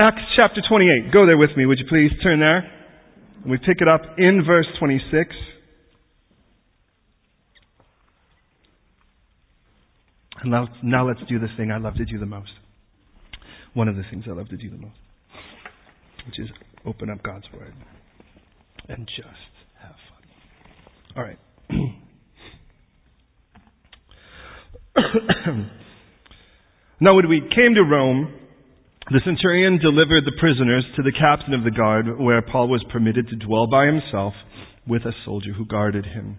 Acts chapter 28. Go there with me, would you please? Turn there. We pick it up in verse 26. And now, now let's do this thing I love to do the most. One of the things I love to do the most, which is open up God's Word and just have fun. All right. now, when we came to Rome, the centurion delivered the prisoners to the captain of the guard, where Paul was permitted to dwell by himself with a soldier who guarded him.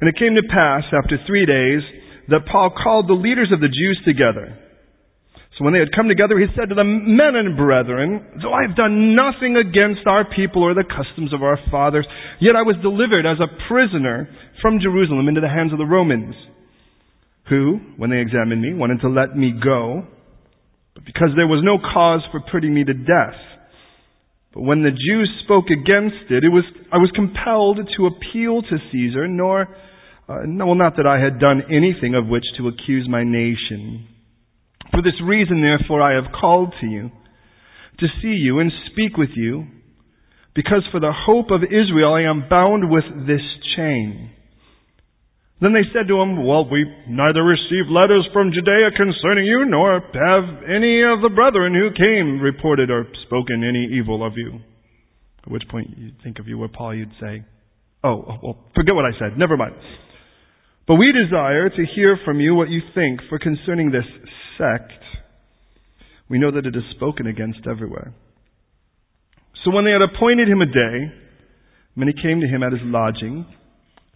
And it came to pass, after three days, that Paul called the leaders of the Jews together. So when they had come together, he said to them, Men and brethren, though I have done nothing against our people or the customs of our fathers, yet I was delivered as a prisoner from Jerusalem into the hands of the Romans, who, when they examined me, wanted to let me go, because there was no cause for putting me to death. But when the Jews spoke against it, it was, I was compelled to appeal to Caesar, nor uh, well, not that I had done anything of which to accuse my nation. For this reason, therefore, I have called to you, to see you and speak with you, because for the hope of Israel I am bound with this chain. Then they said to him, Well, we neither received letters from Judea concerning you, nor have any of the brethren who came reported or spoken any evil of you. At which point you'd think if you were Paul, you'd say, oh, oh, well, forget what I said. Never mind. But we desire to hear from you what you think, for concerning this sect, we know that it is spoken against everywhere. So when they had appointed him a day, many came to him at his lodging,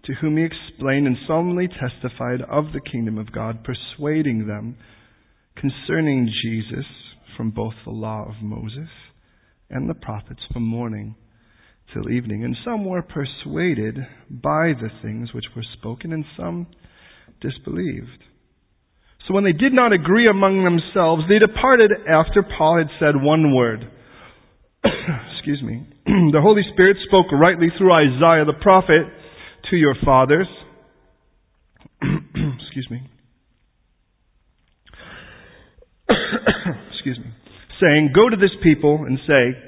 to whom he explained and solemnly testified of the kingdom of God, persuading them concerning Jesus from both the law of Moses and the prophets from morning till evening. And some were persuaded by the things which were spoken, and some disbelieved. So when they did not agree among themselves, they departed after Paul had said one word. Excuse me. the Holy Spirit spoke rightly through Isaiah the prophet to your fathers. Excuse me. Excuse me. Saying, Go to this people and say,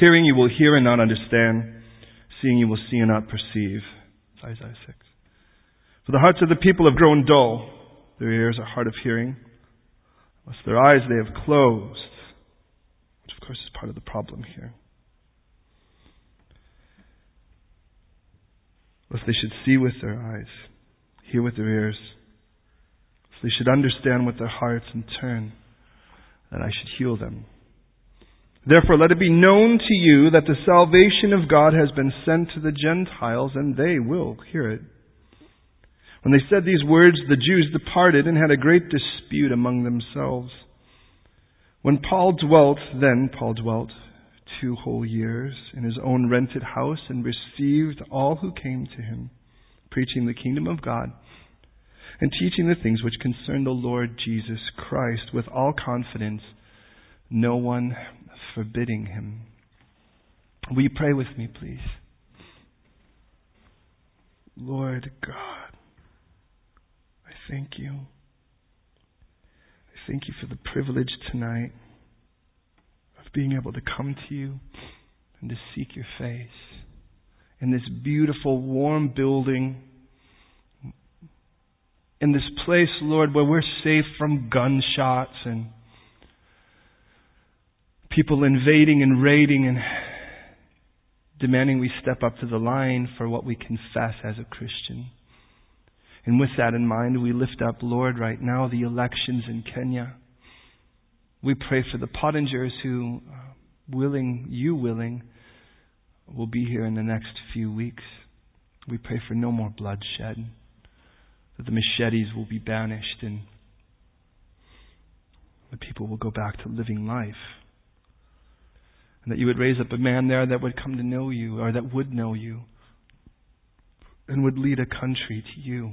Hearing you will hear and not understand. Seeing you will see and not perceive. Isaiah 6. For the hearts of the people have grown dull. Their ears are hard of hearing. Lest their eyes they have closed. Which of course is part of the problem here. Lest they should see with their eyes, hear with their ears. Lest they should understand with their hearts and turn, that I should heal them. Therefore, let it be known to you that the salvation of God has been sent to the Gentiles, and they will hear it. When they said these words, the Jews departed and had a great dispute among themselves. When Paul dwelt, then Paul dwelt two whole years in his own rented house and received all who came to him, preaching the kingdom of God and teaching the things which concern the Lord Jesus Christ with all confidence, no one forbidding him. Will you pray with me, please? Lord God, I thank you. I thank you for the privilege tonight being able to come to you and to seek your face in this beautiful, warm building. In this place, Lord, where we're safe from gunshots and people invading and raiding and demanding we step up to the line for what we confess as a Christian. And with that in mind, we lift up, Lord, right now the elections in Kenya. We pray for the Pottingers who, uh, willing, you willing, will be here in the next few weeks. We pray for no more bloodshed, that the machetes will be banished and the people will go back to living life. And that you would raise up a man there that would come to know you, or that would know you, and would lead a country to you.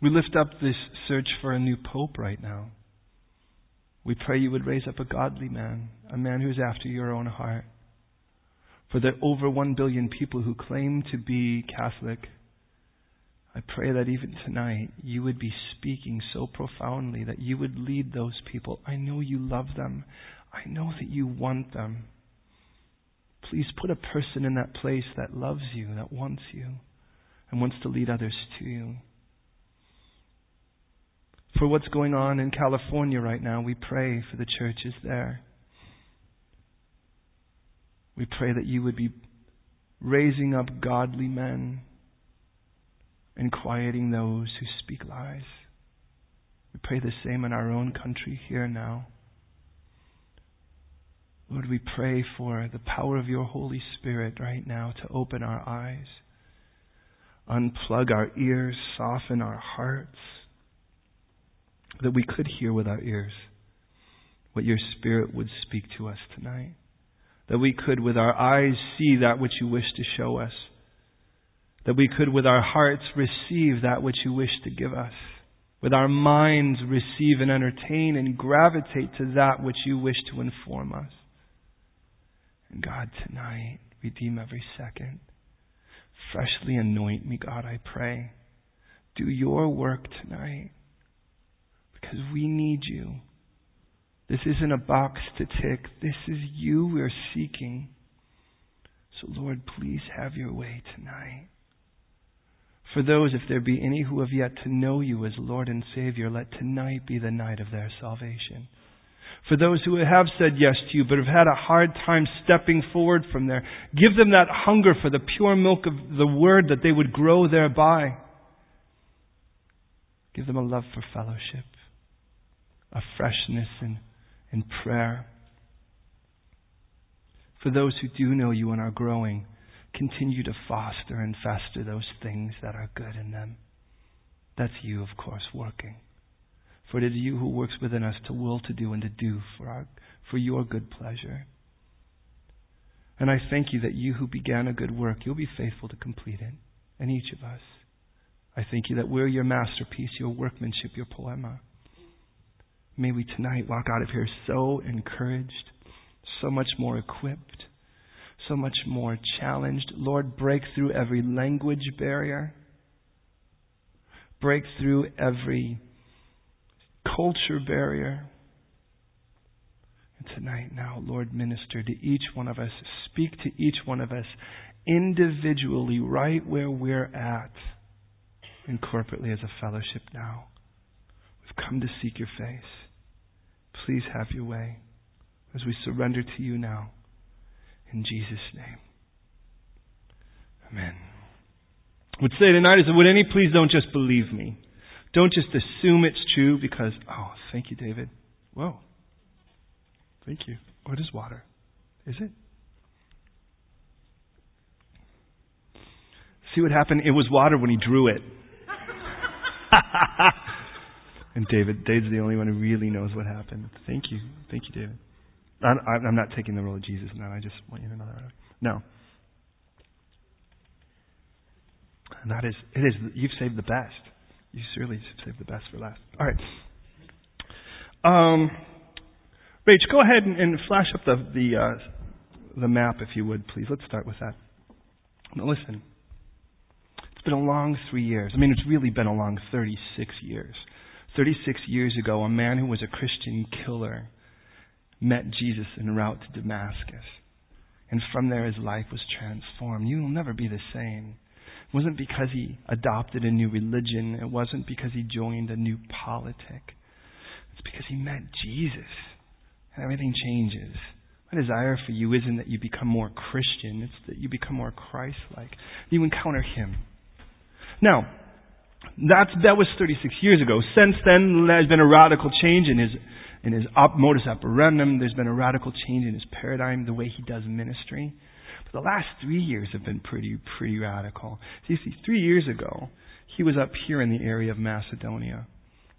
We lift up this search for a new pope right now. We pray you would raise up a godly man, a man who's after your own heart. For the over one billion people who claim to be Catholic, I pray that even tonight you would be speaking so profoundly that you would lead those people. I know you love them. I know that you want them. Please put a person in that place that loves you, that wants you, and wants to lead others to you. For what's going on in California right now, we pray for the churches there. We pray that you would be raising up godly men and quieting those who speak lies. We pray the same in our own country here now. Lord, we pray for the power of your Holy Spirit right now to open our eyes, unplug our ears, soften our hearts, that we could hear with our ears what your Spirit would speak to us tonight. That we could, with our eyes, see that which you wish to show us. That we could, with our hearts, receive that which you wish to give us. With our minds, receive and entertain and gravitate to that which you wish to inform us. And God, tonight, redeem every second. Freshly anoint me, God, I pray. Do your work tonight because we need you. This isn't a box to tick. This is you we're seeking. So, Lord, please have your way tonight. For those, if there be any who have yet to know you as Lord and Savior, let tonight be the night of their salvation. For those who have said yes to you but have had a hard time stepping forward from there, give them that hunger for the pure milk of the Word that they would grow thereby. Give them a love for fellowship, a freshness in, in prayer. For those who do know you and are growing, continue to foster and fester those things that are good in them. That's you, of course, working. For it is you who works within us to will to do and to do for, our, for your good pleasure. And I thank you that you who began a good work, you'll be faithful to complete it. And each of us. I thank you that we're your masterpiece, your workmanship, your poema. May we tonight walk out of here so encouraged, so much more equipped, so much more challenged. Lord, break through every language barrier, break through every culture barrier. And tonight, now, Lord, minister to each one of us. Speak to each one of us individually, right where we're at, and corporately as a fellowship now. We've come to seek your face. Please have your way as we surrender to you now. In Jesus' name. Amen. I would say tonight is would any please don't just believe me. Don't just assume it's true because, oh, thank you, David. Whoa. Thank you. Oh, what is water? Is it? See what happened? It was water when he drew it. and David, David's the only one who really knows what happened. Thank you. Thank you, David. I'm not taking the role of Jesus now. I just want you to know that. No. And that is, it is, you've saved the best. You surely saved the best for last. All right. Um, Rach, go ahead and, and flash up the the, uh, the map, if you would, please. Let's start with that. Now, listen. It's been a long three years. I mean, it's really been a long 36 years. 36 years ago, a man who was a Christian killer met Jesus en route to Damascus. And from there, his life was transformed. You will never be the same. It wasn't because he adopted a new religion. It wasn't because he joined a new politic. It's because he met Jesus. And everything changes. My desire for you isn't that you become more Christian, it's that you become more Christ like. You encounter him. Now, that's, that was 36 years ago. Since then, there's been a radical change in his, in his op, modus operandum. There's been a radical change in his paradigm, the way he does ministry. But the last three years have been pretty, pretty radical. So you see, three years ago, he was up here in the area of Macedonia.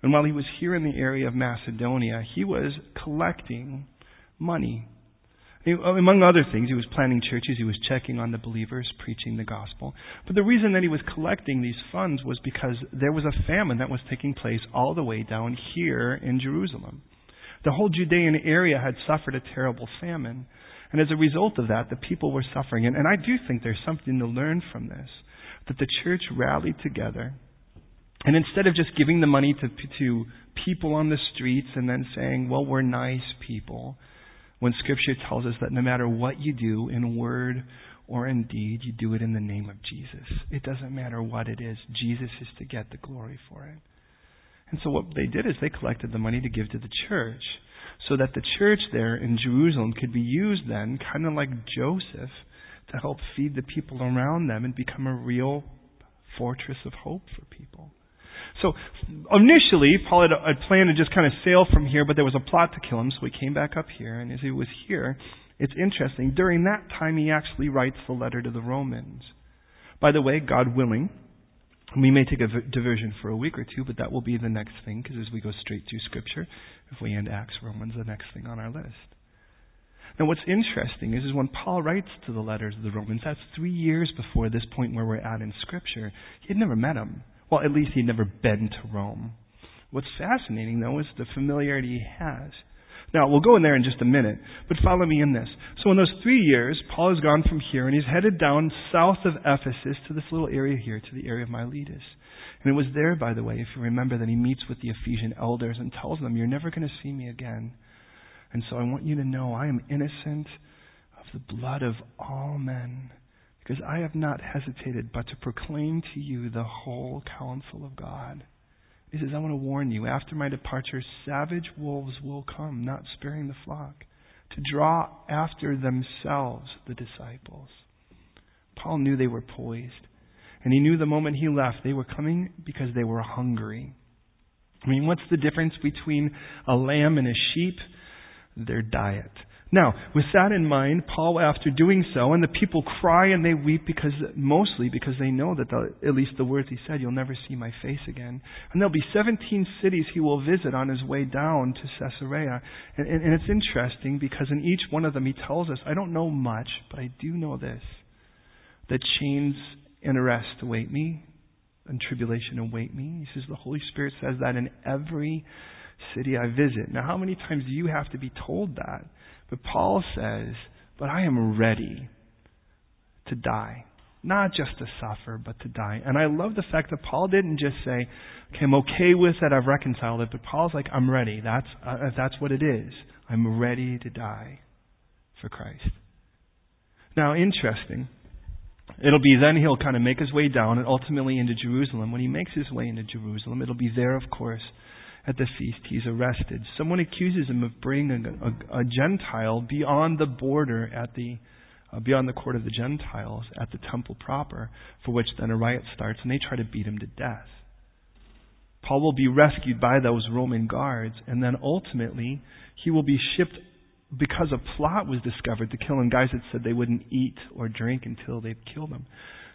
And while he was here in the area of Macedonia, he was collecting money. Uh, among other things, he was planting churches, he was checking on the believers, preaching the gospel. But the reason that he was collecting these funds was because there was a famine that was taking place all the way down here in Jerusalem. The whole Judean area had suffered a terrible famine. And as a result of that, the people were suffering. And, and I do think there's something to learn from this that the church rallied together And instead of just giving the money to, to people on the streets and then saying, well, we're nice people, when Scripture tells us that no matter what you do in word or in deed, you do it in the name of Jesus. It doesn't matter what it is. Jesus is to get the glory for it. And so what they did is they collected the money to give to the church so that the church there in Jerusalem could be used then, kind of like Joseph, to help feed the people around them and become a real fortress of hope for people. So initially, Paul had, had planned to just kind of sail from here, but there was a plot to kill him, so he came back up here. And as he was here, it's interesting. During that time, he actually writes the letter to the Romans. By the way, God willing, we may take a diversion for a week or two, but that will be the next thing, because as we go straight through Scripture, if we end Acts, Romans, the next thing on our list. Now, what's interesting is, is when Paul writes to the letters of the Romans, that's three years before this point where we're at in Scripture. He had never met them. Well, at least he'd never been to Rome. What's fascinating, though, is the familiarity he has. Now, we'll go in there in just a minute, but follow me in this. So, in those three years, Paul has gone from here and he's headed down south of Ephesus to this little area here, to the area of Miletus. And it was there, by the way, if you remember, that he meets with the Ephesian elders and tells them, You're never going to see me again. And so I want you to know I am innocent of the blood of all men because I have not hesitated but to proclaim to you the whole counsel of God. He says, I want to warn you, after my departure, savage wolves will come, not sparing the flock, to draw after themselves the disciples. Paul knew they were poised. And he knew the moment he left, they were coming because they were hungry. I mean, what's the difference between a lamb and a sheep? Their diet. Now, with that in mind, Paul, after doing so, and the people cry and they weep because, mostly because they know that the, at least the words he said, you'll never see my face again. And there'll be 17 cities he will visit on his way down to Caesarea. And, and, and it's interesting because in each one of them he tells us, I don't know much, but I do know this, that chains and arrest await me, and tribulation await me. He says the Holy Spirit says that in every city I visit. Now, how many times do you have to be told that? But Paul says, But I am ready to die. Not just to suffer, but to die. And I love the fact that Paul didn't just say, okay, I'm okay with it, I've reconciled it, but Paul's like, I'm ready. That's, uh, that's what it is. I'm ready to die for Christ. Now, interesting. It'll be then he'll kind of make his way down and ultimately into Jerusalem. When he makes his way into Jerusalem, it'll be there, of course, at the feast, he's arrested. Someone accuses him of bringing a, a, a Gentile beyond the border at the uh, beyond the court of the Gentiles at the temple proper, for which then a riot starts, and they try to beat him to death. Paul will be rescued by those Roman guards, and then ultimately he will be shipped because a plot was discovered to kill him. Guys that said they wouldn't eat or drink until they'd killed him.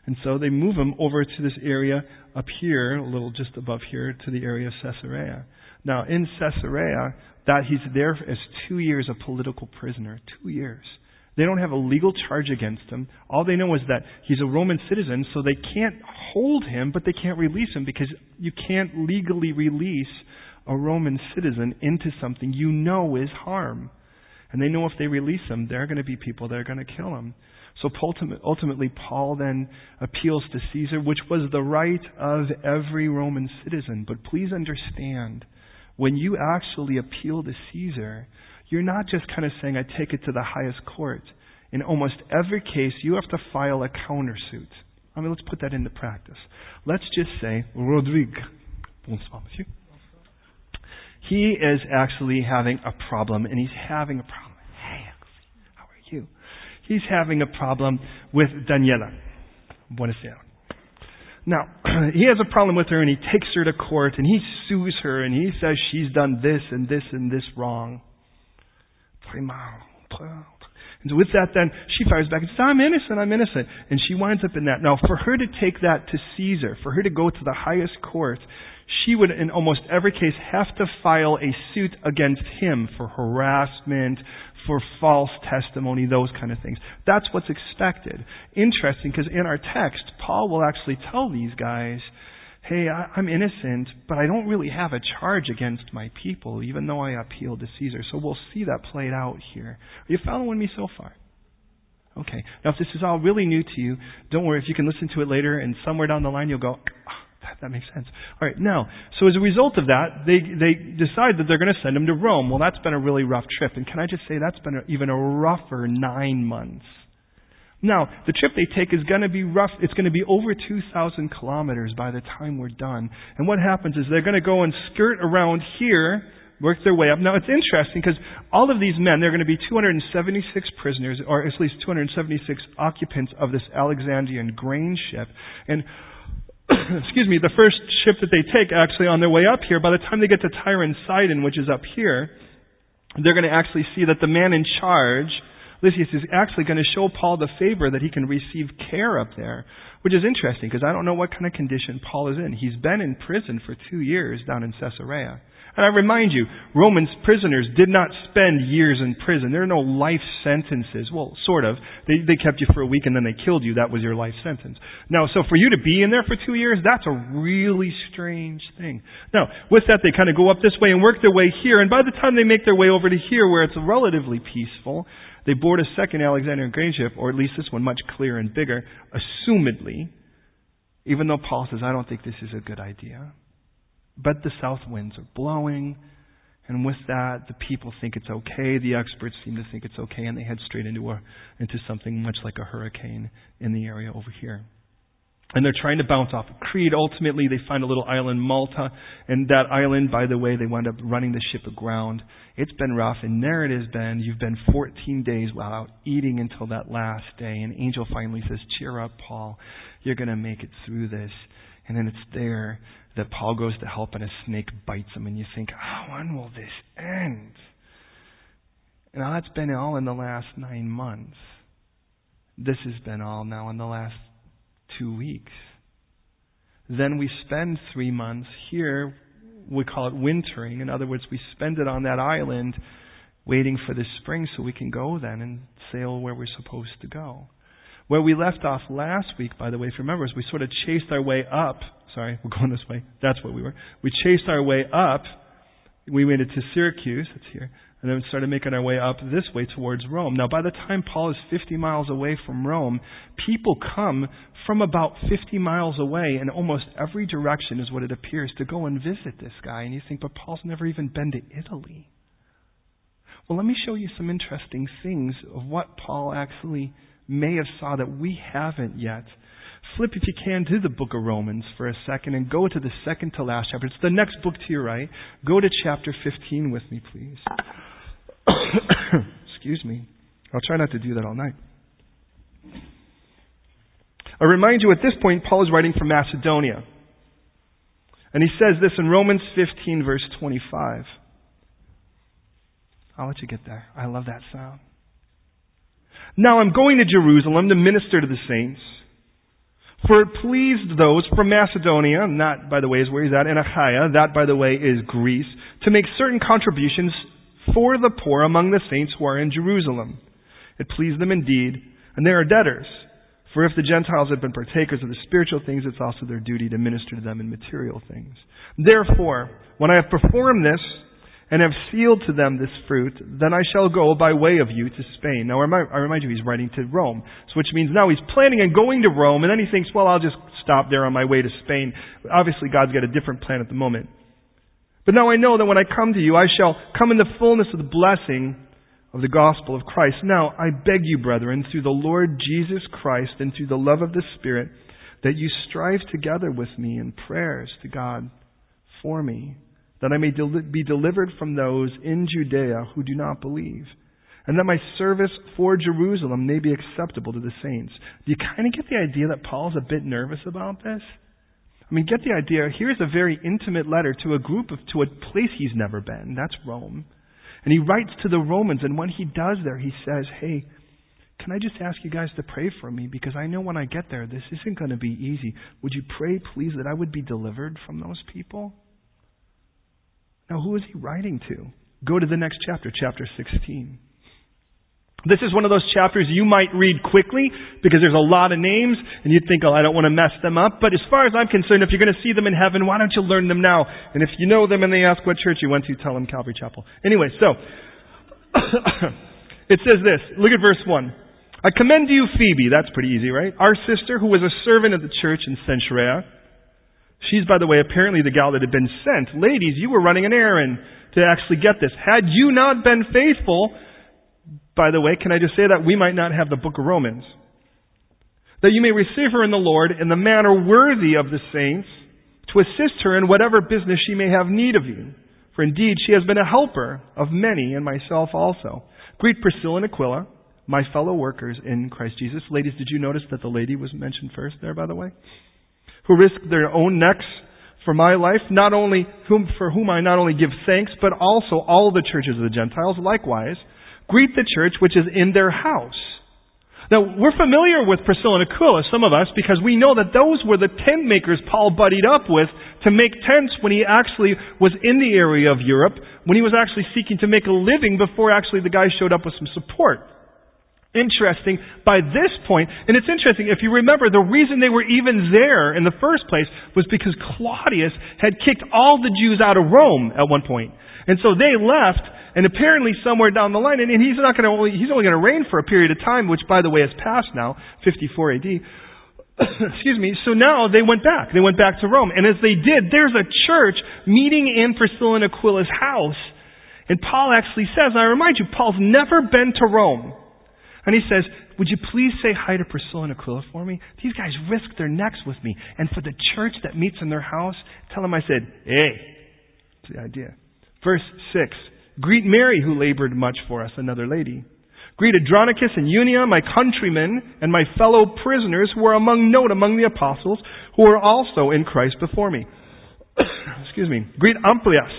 And so they move him over to this area up here, a little just above here, to the area of Caesarea. Now, in Caesarea, that he's there as two years a political prisoner. Two years. They don't have a legal charge against him. All they know is that he's a Roman citizen, so they can't hold him, but they can't release him because you can't legally release a Roman citizen into something you know is harm. And they know if they release him, there are going to be people that are going to kill him. So ultimately, Paul then appeals to Caesar, which was the right of every Roman citizen. But please understand, when you actually appeal to Caesar, you're not just kind of saying, I take it to the highest court. In almost every case, you have to file a countersuit. I mean, let's put that into practice. Let's just say, Rodrigue, bonsoir, monsieur. He is actually having a problem, and he's having a problem. Hey, how are you? He's having a problem with Daniela. Buonasera. Now, he has a problem with her and he takes her to court and he sues her and he says she's done this and this and this wrong. And so with that then, she fires back and says, I'm innocent, I'm innocent. And she winds up in that. Now, for her to take that to Caesar, for her to go to the highest court, she would, in almost every case, have to file a suit against him for harassment, for false testimony, those kind of things. That's what's expected. Interesting, because in our text, Paul will actually tell these guys, hey, I, am innocent, but I don't really have a charge against my people, even though I appealed to Caesar. So we'll see that played out here. Are you following me so far? Okay. Now, if this is all really new to you, don't worry. If you can listen to it later, and somewhere down the line you'll go, oh, That makes sense. All right, now, so as a result of that, they, they decide that they're going to send him to Rome. Well, that's been a really rough trip. And can I just say that's been even a rougher nine months. Now, the trip they take is going to be rough. It's going to be over 2,000 kilometers by the time we're done. And what happens is they're going to go and skirt around here, work their way up. Now, it's interesting because all of these men, they're going to be 276 prisoners, or at least 276 occupants of this Alexandrian grain ship. And excuse me, the first ship that they take actually on their way up here, by the time they get to Tyre and Sidon, which is up here, they're going to actually see that the man in charge, Lysias, is actually going to show Paul the favor that he can receive care up there, which is interesting because I don't know what kind of condition Paul is in. He's been in prison for two years down in Caesarea. And I remind you, Romans prisoners did not spend years in prison. There are no life sentences. Well, sort of. They, they kept you for a week and then they killed you. That was your life sentence. Now, so for you to be in there for two years, that's a really strange thing. Now, with that, they kind of go up this way and work their way here. And by the time they make their way over to here, where it's relatively peaceful, they board a second Alexandrian grain ship, or at least this one much clearer and bigger, assumedly, even though Paul says, I don't think this is a good idea. But the south winds are blowing, and with that, the people think it's okay. The experts seem to think it's okay, and they head straight into a, into something much like a hurricane in the area over here. And they're trying to bounce off of Crete. Ultimately, they find a little island, Malta. And that island, by the way, they wind up running the ship aground. It's been rough, and there it has been. You've been 14 days without eating until that last day. And angel finally says, Cheer up, Paul. You're going to make it through this. And then it's there that Paul goes to help and a snake bites him, and you think, oh, when will this end? And that's been all in the last nine months. This has been all now in the last two weeks. Then we spend three months here. We call it wintering. In other words, we spend it on that island waiting for the spring so we can go then and sail where we're supposed to go. Where we left off last week, by the way, if you remember, is we sort of chased our way up Sorry, we're going this way. That's what we were. We chased our way up. We went into Syracuse. That's here. And then started making our way up this way towards Rome. Now, by the time Paul is 50 miles away from Rome, people come from about 50 miles away in almost every direction, is what it appears, to go and visit this guy. And you think, but Paul's never even been to Italy. Well, let me show you some interesting things of what Paul actually may have saw that we haven't yet flip, if you can, to the book of Romans for a second and go to the second to last chapter. It's the next book to your right. Go to chapter 15 with me, please. Excuse me. I'll try not to do that all night. I remind you at this point, Paul is writing from Macedonia. And he says this in Romans 15, verse 25. I'll let you get there. I love that sound. Now I'm going to Jerusalem to minister to the saints for it pleased those from Macedonia, and that, by the way, is where he's at, in Achaia, that, by the way, is Greece, to make certain contributions for the poor among the saints who are in Jerusalem. It pleased them indeed, and they are debtors. For if the Gentiles have been partakers of the spiritual things, it's also their duty to minister to them in material things. Therefore, when I have performed this, and have sealed to them this fruit, then I shall go by way of you to Spain. Now, I remind you, he's writing to Rome, so which means now he's planning on going to Rome, and then he thinks, well, I'll just stop there on my way to Spain. Obviously, God's got a different plan at the moment. But now I know that when I come to you, I shall come in the fullness of the blessing of the gospel of Christ. Now, I beg you, brethren, through the Lord Jesus Christ and through the love of the Spirit, that you strive together with me in prayers to God for me that I may del- be delivered from those in Judea who do not believe, and that my service for Jerusalem may be acceptable to the saints. Do you kind of get the idea that Paul's a bit nervous about this? I mean, get the idea. Here's a very intimate letter to a group of, to a place he's never been. That's Rome. And he writes to the Romans, and when he does there, he says, Hey, can I just ask you guys to pray for me? Because I know when I get there, this isn't going to be easy. Would you pray, please, that I would be delivered from those people? Now, who is he writing to? Go to the next chapter, chapter 16. This is one of those chapters you might read quickly because there's a lot of names and you'd think, oh, I don't want to mess them up. But as far as I'm concerned, if you're going to see them in heaven, why don't you learn them now? And if you know them and they ask what church you went to, tell them Calvary Chapel. Anyway, so it says this. Look at verse 1. I commend to you Phoebe. That's pretty easy, right? Our sister who was a servant of the church in Cenchrea She's, by the way, apparently the gal that had been sent. Ladies, you were running an errand to actually get this. Had you not been faithful, by the way, can I just say that we might not have the book of Romans? That you may receive her in the Lord in the manner worthy of the saints, to assist her in whatever business she may have need of you. For indeed, she has been a helper of many, and myself also. Greet Priscilla and Aquila, my fellow workers in Christ Jesus. Ladies, did you notice that the lady was mentioned first there, by the way? Who risked their own necks for my life, not only whom, for whom I not only give thanks, but also all the churches of the Gentiles likewise. Greet the church which is in their house. Now, we're familiar with Priscilla and Aquila, some of us, because we know that those were the tent makers Paul buddied up with to make tents when he actually was in the area of Europe, when he was actually seeking to make a living before actually the guys showed up with some support. Interesting, by this point, and it's interesting, if you remember, the reason they were even there in the first place was because Claudius had kicked all the Jews out of Rome at one point. And so they left, and apparently somewhere down the line, and, and he's not going to only, he's only going to reign for a period of time, which by the way has passed now, 54 AD. Excuse me. So now they went back. They went back to Rome. And as they did, there's a church meeting in Priscilla and Aquila's house. And Paul actually says, I remind you, Paul's never been to Rome. And he says, would you please say hi to Priscilla and Aquila for me? These guys risk their necks with me. And for the church that meets in their house, tell them I said, hey. That's the idea. Verse 6. Greet Mary, who labored much for us, another lady. Greet Andronicus and Junia, my countrymen, and my fellow prisoners who are among note among the apostles, who are also in Christ before me. Excuse me. Greet Amplias,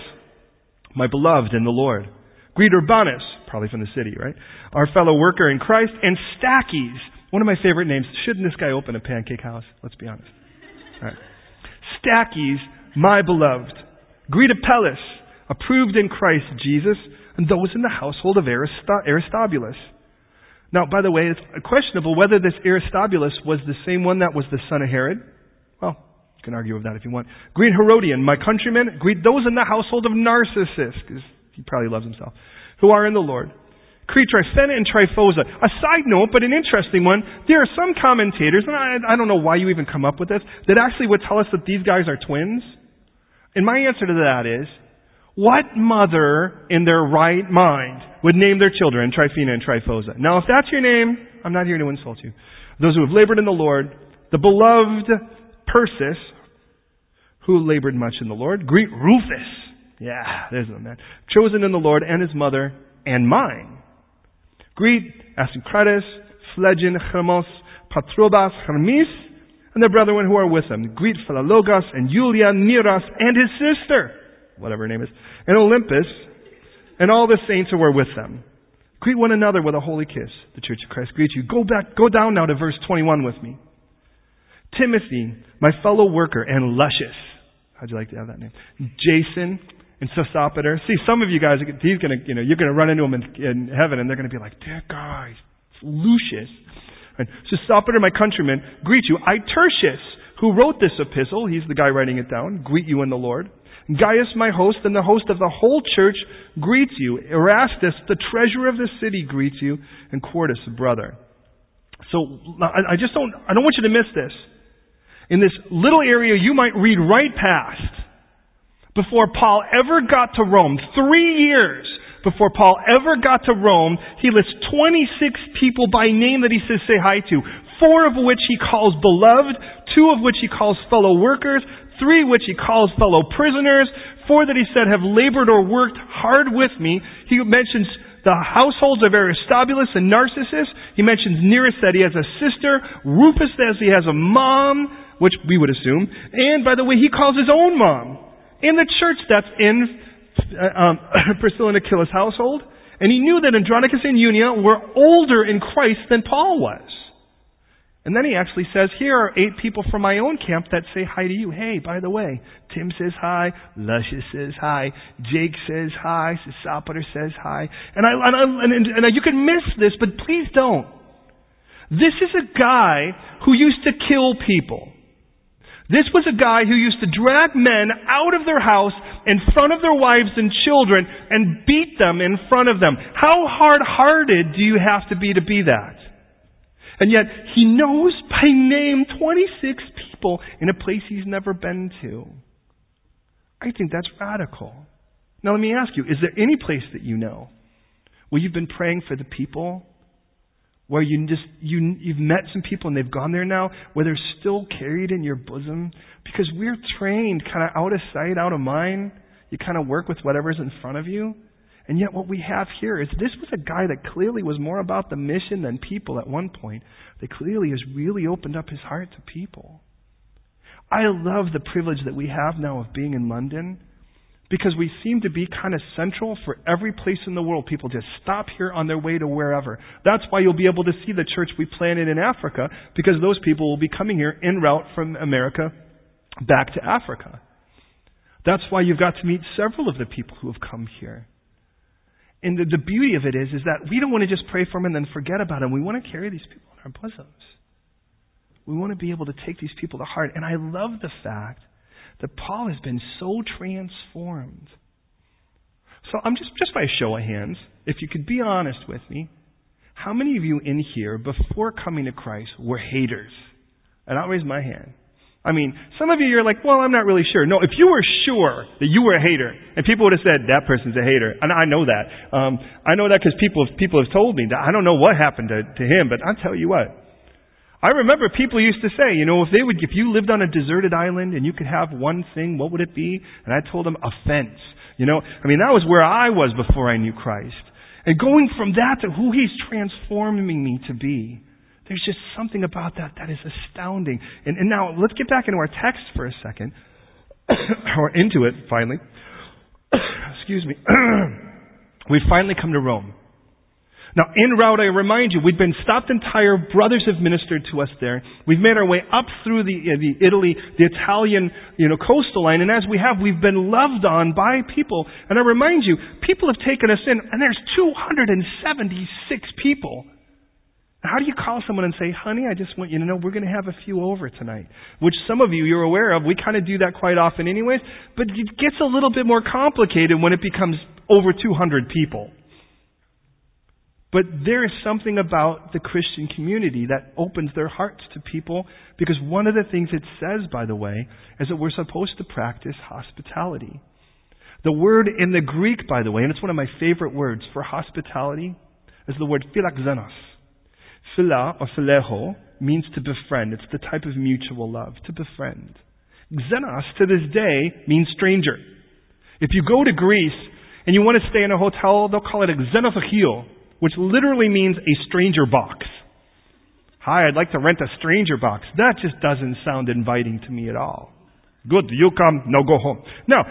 my beloved in the Lord. Greet Urbanus, probably from the city, right? Our fellow worker in Christ, and Stachys, one of my favorite names. Shouldn't this guy open a pancake house? Let's be honest. All right. Stachys, my beloved. Greet Apelles, approved in Christ Jesus, and those in the household of Aristobulus. Now, by the way, it's questionable whether this Aristobulus was the same one that was the son of Herod. Well, you can argue with that if you want. Greet Herodion, my countrymen. Greet those in the household of Narcissus, because he probably loves himself, who are in the Lord. Greet Tryphena and Tryphosa. A side note, but an interesting one. There are some commentators, and I, I don't know why you even come up with this, that actually would tell us that these guys are twins. And my answer to that is, what mother in their right mind would name their children Tryphena and Tryphosa? Now, if that's your name, I'm not here to insult you. Those who have labored in the Lord, the beloved Persis, who labored much in the Lord, greet Rufus. Yeah, there's the man. Chosen in the Lord and his mother and mine. Greet Asyncritus, Phlegon, Hermas, Patrobas, Hermes, and the brethren who are with them. Greet Philologus and Julia, Nereus, and his sister whatever her name is, and Olympas, and all the saints who are with them. Greet one another with a holy kiss. The Church of Christ greets you. Go back, go down now to verse 21 with me. Timothy, my fellow worker, and luscious. How'd you like to have that name? Jason and Sosipater. See, some of you guys, he's gonna, you know, you're gonna run into him in, in heaven, and they're gonna be like, "Dear guy, Lucius." And Sosipater, my countryman, greet you. I Tertius, who wrote this epistle, he's the guy writing it down. Greet you in the Lord. Gaius, my host, and the host of the whole church greets you. Erastus, the treasurer of the city, greets you, and Quartus, brother. So I just don't, I don't want you to miss this. In this little area you might read right past before Paul ever got to Rome, three years before Paul ever got to Rome, he lists 26 people by name that he says say hi to. Four of which he calls beloved, two of which he calls fellow workers, three which he calls fellow prisoners, four that he said have labored or worked hard with me. He mentions the households of Aristobulus and Narcissus. He mentions Nereus that he has a sister, Rufus that he has a mom, which we would assume, and by the way, he calls his own mom in the church that's in uh, um, Priscilla and Aquila's household. And he knew that Andronicus and Junia were older in Christ than Paul was. And then he actually says, here are eight people from my own camp that say hi to you. Hey, by the way, Tim says hi, Luscious says hi, Jake says hi, Sosipater says hi. And, I, and, I, and, and you can miss this, but please don't. This is a guy who used to kill people. This was a guy who used to drag men out of their house in front of their wives and children and beat them in front of them. How hard hearted do you have to be to be that? And yet, he knows by name 26 people in a place he's never been to. I think that's radical. Now let me ask you, is there any place that you know where you've been praying for the people? Where you just you you've met some people and they've gone there now, where they're still carried in your bosom? Because we're trained kind of out of sight, out of mind. You kind of work with whatever's in front of you. And yet what we have here is this was a guy that clearly was more about the mission than people at one point. That clearly has really opened up his heart to people. I love the privilege that we have now of being in London because we seem to be kind of central for every place in the world. People just stop here on their way to wherever. That's why you'll be able to see the church we planted in Africa because those people will be coming here en route from America back to Africa. That's why you've got to meet several of the people who have come here. And the, the beauty of it is, is that we don't want to just pray for them and then forget about them. We want to carry these people in our bosoms. We want to be able to take these people to heart. And I love the fact that Paul has been so transformed. So I'm just, just by a show of hands, if you could be honest with me, how many of you in here, before coming to Christ, were haters? And I'll raise my hand. I mean, some of you, you're like, well, I'm not really sure. No, if you were sure that you were a hater, and people would have said, that person's a hater, and I know that. Um, I know that because people, people have told me that. I don't know what happened to, to him, but I'll tell you what. I remember people used to say, you know, if they would, if you lived on a deserted island and you could have one thing, what would it be? And I told them, offense. You know, I mean, that was where I was before I knew Christ. And going from that to who He's transforming me to be, there's just something about that that is astounding. And, and now let's get back into our text for a second, or into it finally. Excuse me. we finally come to Rome. Now, en route, I remind you, we've been stopped in Tyre. Brothers have ministered to us there. We've made our way up through the, uh, the Italy, the Italian, you know, coastal line, and as we have, we've been loved on by people. And I remind you, people have taken us in, and there's 276 people. How do you call someone and say, honey, I just want you to know we're going to have a few over tonight? Which some of you, you're aware of. We kind of do that quite often anyways. But it gets a little bit more complicated when it becomes over 200 people. But there is something about the Christian community that opens their hearts to people because one of the things it says, by the way, is that we're supposed to practice hospitality. The word in the Greek, by the way, and it's one of my favorite words for hospitality, is the word philaxenos. Phila or phileho means to befriend. It's the type of mutual love, to befriend. Xenos to this day means stranger. If you go to Greece and you want to stay in a hotel, they'll call it a xenophagio, which literally means a stranger box. Hi, I'd like to rent a stranger box. That just doesn't sound inviting to me at all. Good, you come, no go home. Now,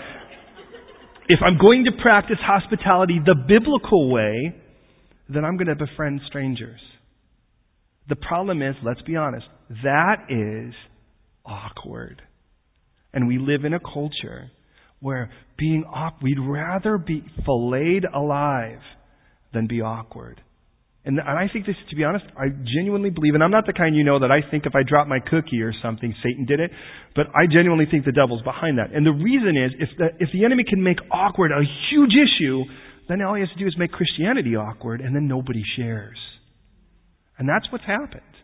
if I'm going to practice hospitality the biblical way, then I'm going to befriend strangers. The problem is, let's be honest, that is awkward. And we live in a culture where being awkward, we'd rather be filleted alive than be awkward. And, and I think this, to be honest, I genuinely believe, and I'm not the kind you know that I think if I drop my cookie or something, Satan did it, but I genuinely think the devil's behind that. And the reason is, if the, if the enemy can make awkward a huge issue, then all he has to do is make Christianity awkward, and then nobody shares. And that's what's happened.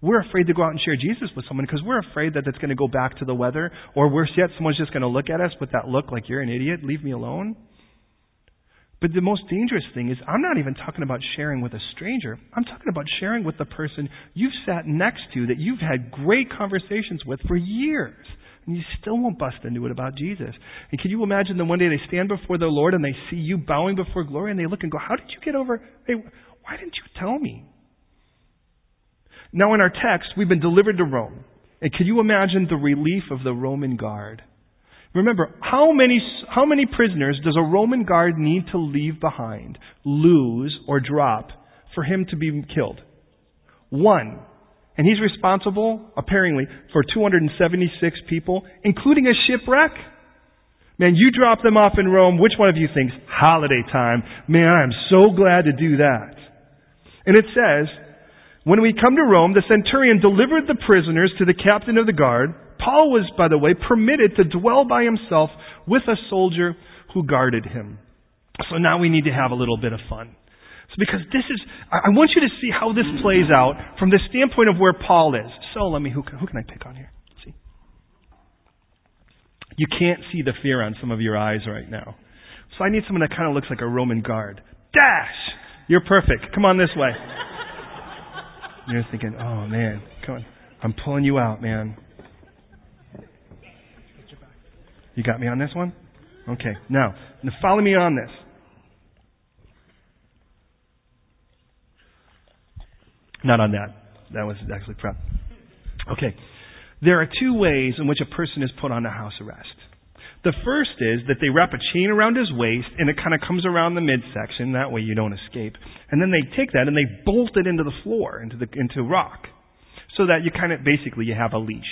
We're afraid to go out and share Jesus with someone because we're afraid that it's going to go back to the weather, or worse yet, someone's just going to look at us with that look like you're an idiot, leave me alone. But the most dangerous thing is, I'm not even talking about sharing with a stranger. I'm talking about sharing with the person you've sat next to that you've had great conversations with for years. And you still won't bust into it about Jesus. And can you imagine that one day they stand before the Lord and they see you bowing before glory and they look and go, How did you get over? Hey, why didn't you tell me? Now, in our text, we've been delivered to Rome. And can you imagine the relief of the Roman guard? Remember, how many, how many prisoners does a Roman guard need to leave behind, lose, or drop for him to be killed? One. And he's responsible, apparently, for 276 people, including a shipwreck. Man, you drop them off in Rome, which one of you thinks, holiday time? Man, I'm so glad to do that. And it says, when we come to Rome, the centurion delivered the prisoners to the captain of the guard, Paul was, by the way, permitted to dwell by himself with a soldier who guarded him. So now we need to have a little bit of fun. So because this is, I want you to see how this plays out from the standpoint of where Paul is. So let me, who can, who can I pick on here? See. You can't see the fear on some of your eyes right now. So I need someone that kind of looks like a Roman guard. Dash! You're perfect. Come on this way. You're thinking, oh man, come on. I'm pulling you out, man. You got me on this one? Okay. Now, now follow me on this. Not on that. That was actually prep. Okay. There are two ways in which a person is put on a house arrest. The first is that they wrap a chain around his waist and it kind of comes around the midsection. That way you don't escape. And then they take that and they bolt it into the floor, into the, into rock. So that you kind of, basically you have a leash.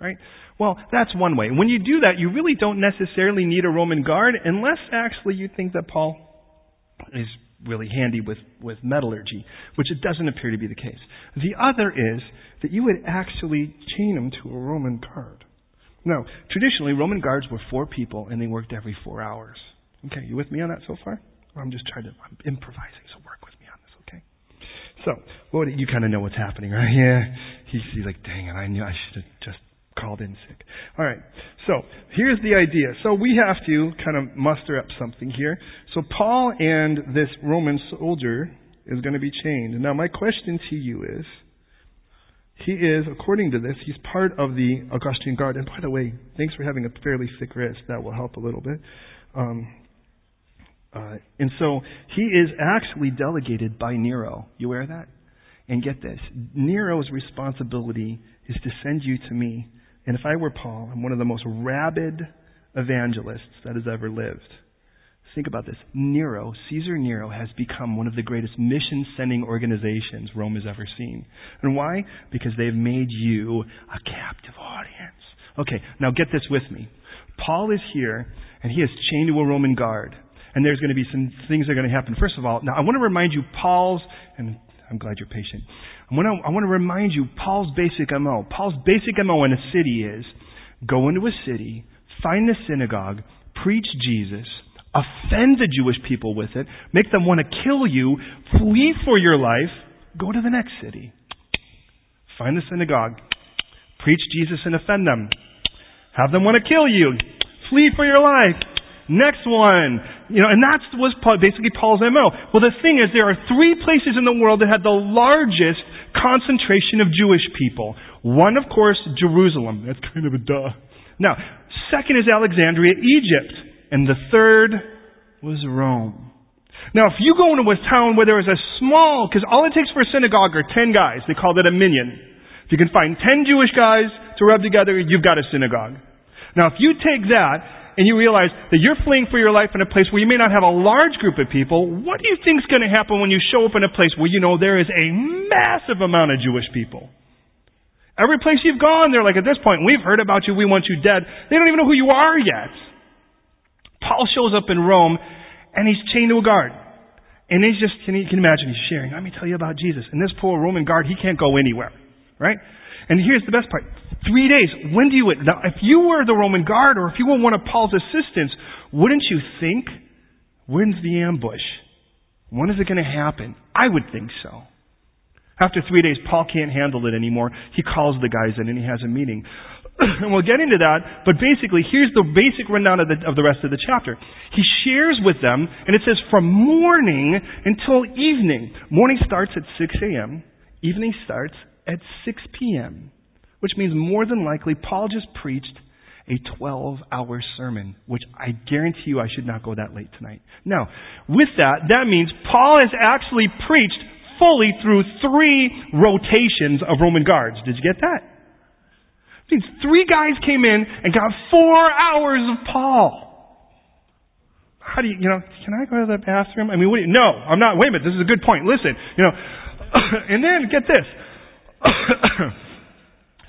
Right? Well, that's one way. When you do that, you really don't necessarily need a Roman guard unless actually you think that Paul is really handy with, with metallurgy, which it doesn't appear to be the case. The other is that you would actually chain him to a Roman guard. Now, traditionally, Roman guards were four people and they worked every four hours. Okay, you with me on that so far? I'm just trying to, I'm improvising, so work with me on this, okay? So, well, you kind of know what's happening, right? Yeah. He's, he's like, dang it, I knew I should have just called in sick. All right. So here's the idea. So we have to kind of muster up something here. So Paul and this Roman soldier is going to be chained. Now my question to you is, he is, according to this, he's part of the Augustine Guard. And by the way, thanks for having a fairly thick wrist. That will help a little bit. Um, uh, and so he is actually delegated by Nero. You aware of that? And get this Nero's responsibility is to send you to me and if I were Paul, I'm one of the most rabid evangelists that has ever lived. Think about this. Nero, Caesar Nero, has become one of the greatest mission sending organizations Rome has ever seen. And why? Because they've made you a captive audience. Okay, now get this with me. Paul is here, and he is chained to a Roman guard. And there's going to be some things that are going to happen. First of all, now I want to remind you Paul's, and I'm glad you're patient. I want, to, I want to remind you Paul's basic MO. Paul's basic MO in a city is go into a city, find the synagogue, preach Jesus, offend the Jewish people with it, make them want to kill you, flee for your life, go to the next city. Find the synagogue, preach Jesus and offend them. Have them want to kill you, flee for your life. Next one. You know, and that was basically Paul's MO. Well, the thing is, there are three places in the world that had the largest concentration of Jewish people. One, of course, Jerusalem. That's kind of a duh. Now, second is Alexandria, Egypt. And the third was Rome. Now, if you go into a town where there is a small, because all it takes for a synagogue are 10 guys, they call that a minyan. If you can find 10 Jewish guys to rub together, you've got a synagogue. Now, if you take that and you realize that you're fleeing for your life in a place where you may not have a large group of people, what do you think is going to happen when you show up in a place where you know there is a massive amount of Jewish people? Every place you've gone, they're like, at this point, we've heard about you, we want you dead. They don't even know who you are yet. Paul shows up in Rome, and he's chained to a guard. And he's just, can you can imagine, he's sharing, let me tell you about Jesus. And this poor Roman guard, he can't go anywhere. Right? And here's the best part. Three days. When do you, now if you were the Roman guard or if you were one of Paul's assistants, wouldn't you think, when's the ambush? When is it going to happen? I would think so. After three days, Paul can't handle it anymore. He calls the guys in and he has a meeting. and we'll get into that, but basically, here's the basic rundown of the, of the rest of the chapter. He shares with them, and it says from morning until evening. Morning starts at 6 a.m., evening starts at 6 p.m which means more than likely Paul just preached a 12 hour sermon, which I guarantee you I should not go that late tonight. Now, with that, that means Paul has actually preached fully through three rotations of Roman guards. Did you get that? Means three guys came in and got four hours of Paul. How do you, you know, can I go to the bathroom? I mean, what do you, no, I'm not, wait a minute, this is a good point. Listen, you know, and then get this.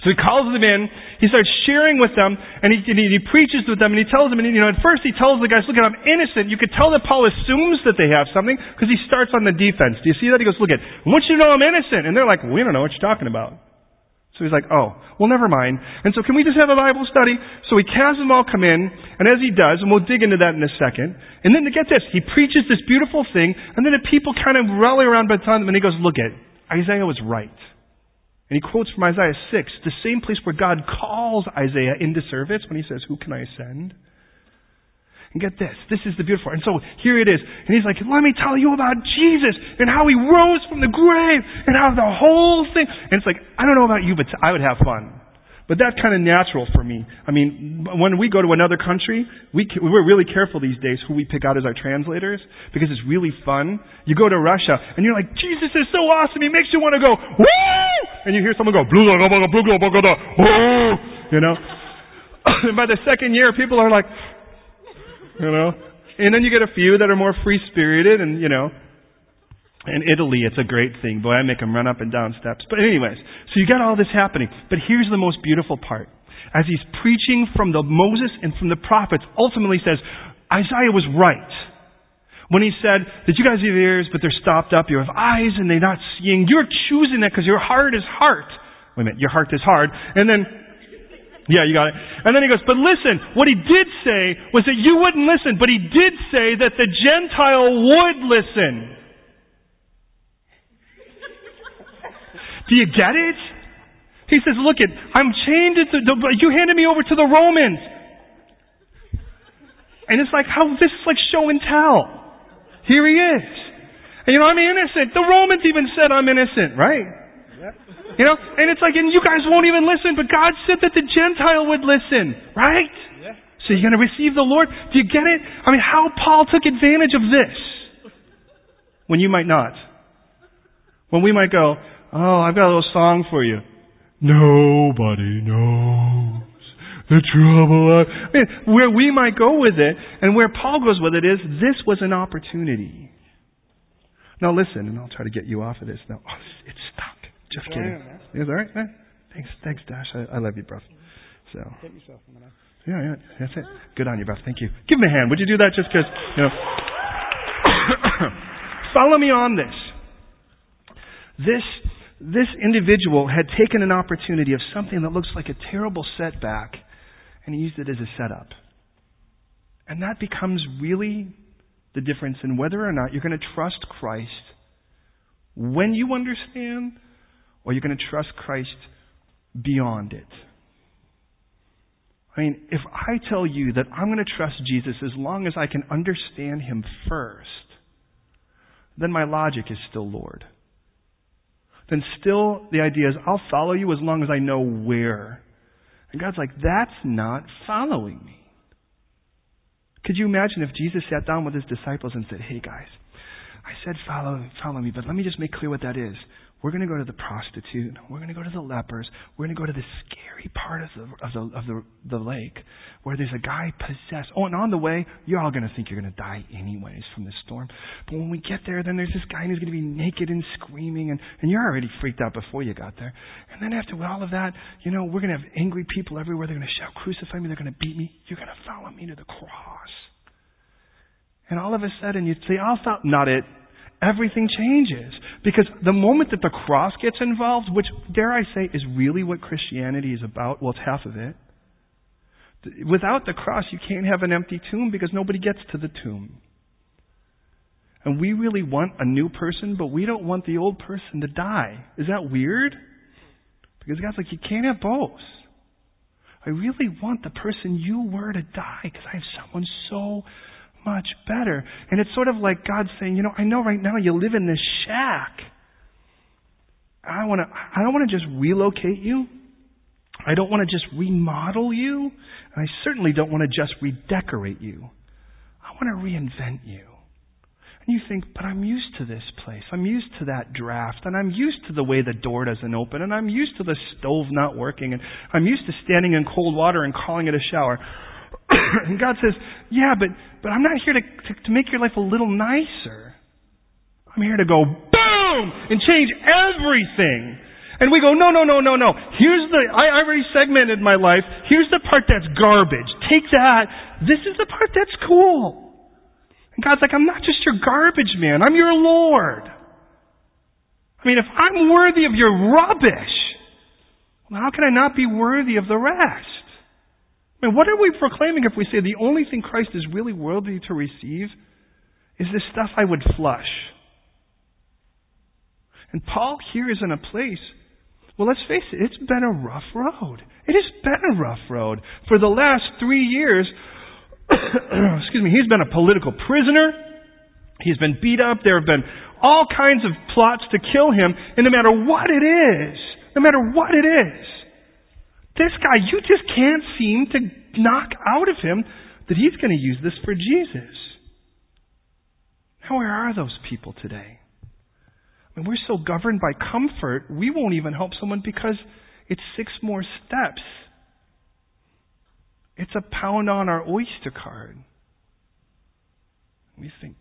So he calls them in, he starts sharing with them, and he, and he, preaches with them, and he tells them, and you know, at first he tells the guys, look, I'm innocent. You could tell that Paul assumes that they have something, because he starts on the defense. Do you see that? He goes, look at, want you know I'm innocent. And they're like, we don't know what you're talking about. So he's like, oh, well, never mind. And so can we just have a Bible study? So he has them all come in, and as he does, and we'll dig into that in a second, and then to get this, he preaches this beautiful thing, and then the people kind of rally around by the time, and he goes, look at, Isaiah was right. And he quotes from Isaiah 6, the same place where God calls Isaiah into service when he says, Who can I send? And get this, this is the beautiful. And so here it is. And he's like, let me tell you about Jesus and how he rose from the grave and how the whole thing. And it's like, I don't know about you, but I would have fun. But that's kind of natural for me. I mean, when we go to another country, we, we're really careful these days who we pick out as our translators because it's really fun. You go to Russia and you're like, Jesus is so awesome. He makes you want to go, woo! And you hear someone go, blue, blue, blue, blue, you know? and by the second year, people are like, you know? And then you get a few that are more free spirited and, you know, in Italy, it's a great thing. Boy, I make them run up and down steps. But anyways, so you got all this happening. But here's the most beautiful part. As he's preaching from the Moses and from the prophets, ultimately says, Isaiah was right. When he said that you guys have ears, but they're stopped up. You have eyes and they're not seeing. You're choosing that because your heart is heart. Wait a minute, your heart is hard. And then yeah, you got it. And then he goes, but listen, what he did say was that you wouldn't listen, but he did say that the Gentile would listen. Do you get it? He says, look it, I'm chained to, the, you handed me over to the Romans. And it's like, how, this is like show and tell. Here he is. And you know, I'm innocent. The Romans even said I'm innocent, right? You know, and it's like, and you guys won't even listen, but God said that the Gentile would listen, right? Yeah. So you're going to receive the Lord? Do you get it? I mean, how Paul took advantage of this when you might not. When we might go, oh, I've got a little song for you. Nobody knows the trouble. I mean, where we might go with it, and where Paul goes with it is, this was an opportunity. Now listen, and I'll try to get you off of this. Now, oh, it's stuck. Just yeah, kidding. Yeah, all right, man. Thanks, thanks, Dash. I, I love you, bro. So. Yeah, yeah, that's it. Good on you, bro. Thank you. Give me a hand. Would you do that just because, you know? Follow me on this. This, this individual had taken an opportunity of something that looks like a terrible setback and he used it as a setup. And that becomes really the difference in whether or not you're going to trust Christ when you understand or you're going to trust Christ beyond it. I mean, if I tell you that I'm going to trust Jesus as long as I can understand Him first, then my logic is still Lord. Then still the idea is I'll follow you as long as I know where. And God's like, that's not following me. Could you imagine if Jesus sat down with his disciples and said, Hey guys, I said follow, follow me, but let me just make clear what that is. We're going to go to the prostitute. We're going to go to the lepers. We're going to go to the scary part of the, of the, of the, the lake where there's a guy possessed. Oh, and on the way, you're all going to think you're going to die anyways from the storm. But when we get there, then there's this guy who's going to be naked and screaming, and, and you're already freaked out before you got there. And then after all of that, you know, we're going to have angry people everywhere. They're going to shout, crucify me. They're going to beat me. You're going to follow me to the cross. And all of a sudden, you'd say, I'll stop. Not it everything changes. Because the moment that the cross gets involved, which, dare I say, is really what Christianity is about, well, it's half of it. Without the cross, you can't have an empty tomb because nobody gets to the tomb. And we really want a new person, but we don't want the old person to die. Is that weird? Because God's like, you can't have both. I really want the person you were to die because I have someone so much better. And it's sort of like God saying, you know, I know right now you live in this shack. I want to, I don't want to just relocate you. I don't want to just remodel you. And I certainly don't want to just redecorate you. I want to reinvent you. And you think, but I'm used to this place. I'm used to that draft. And I'm used to the way the door doesn't open. And I'm used to the stove not working. And I'm used to standing in cold water and calling it a shower. and God says, Yeah, but, but I'm not here to, to, to make your life a little nicer. I'm here to go boom and change everything. And we go, no, no, no, no, no. Here's the, I, I already segmented my life. Here's the part that's garbage. Take that. This is the part that's cool. And God's like, I'm not just your garbage man. I'm your Lord. I mean, if I'm worthy of your rubbish, well, how can I not be worthy of the rest? I mean, what are we proclaiming if we say the only thing Christ is really worthy to receive is this stuff I would flush? And Paul here is in a place Well, let's face it, it's been a rough road. It has been a rough road. For the last three years, excuse me, he's been a political prisoner. He's been beat up. There have been all kinds of plots to kill him. And no matter what it is, no matter what it is, this guy, you just can't seem to knock out of him that he's going to use this for Jesus. Now, where are those people today? I mean, we're so governed by comfort, we won't even help someone because it's six more steps. It's a pound on our Oyster card. We think,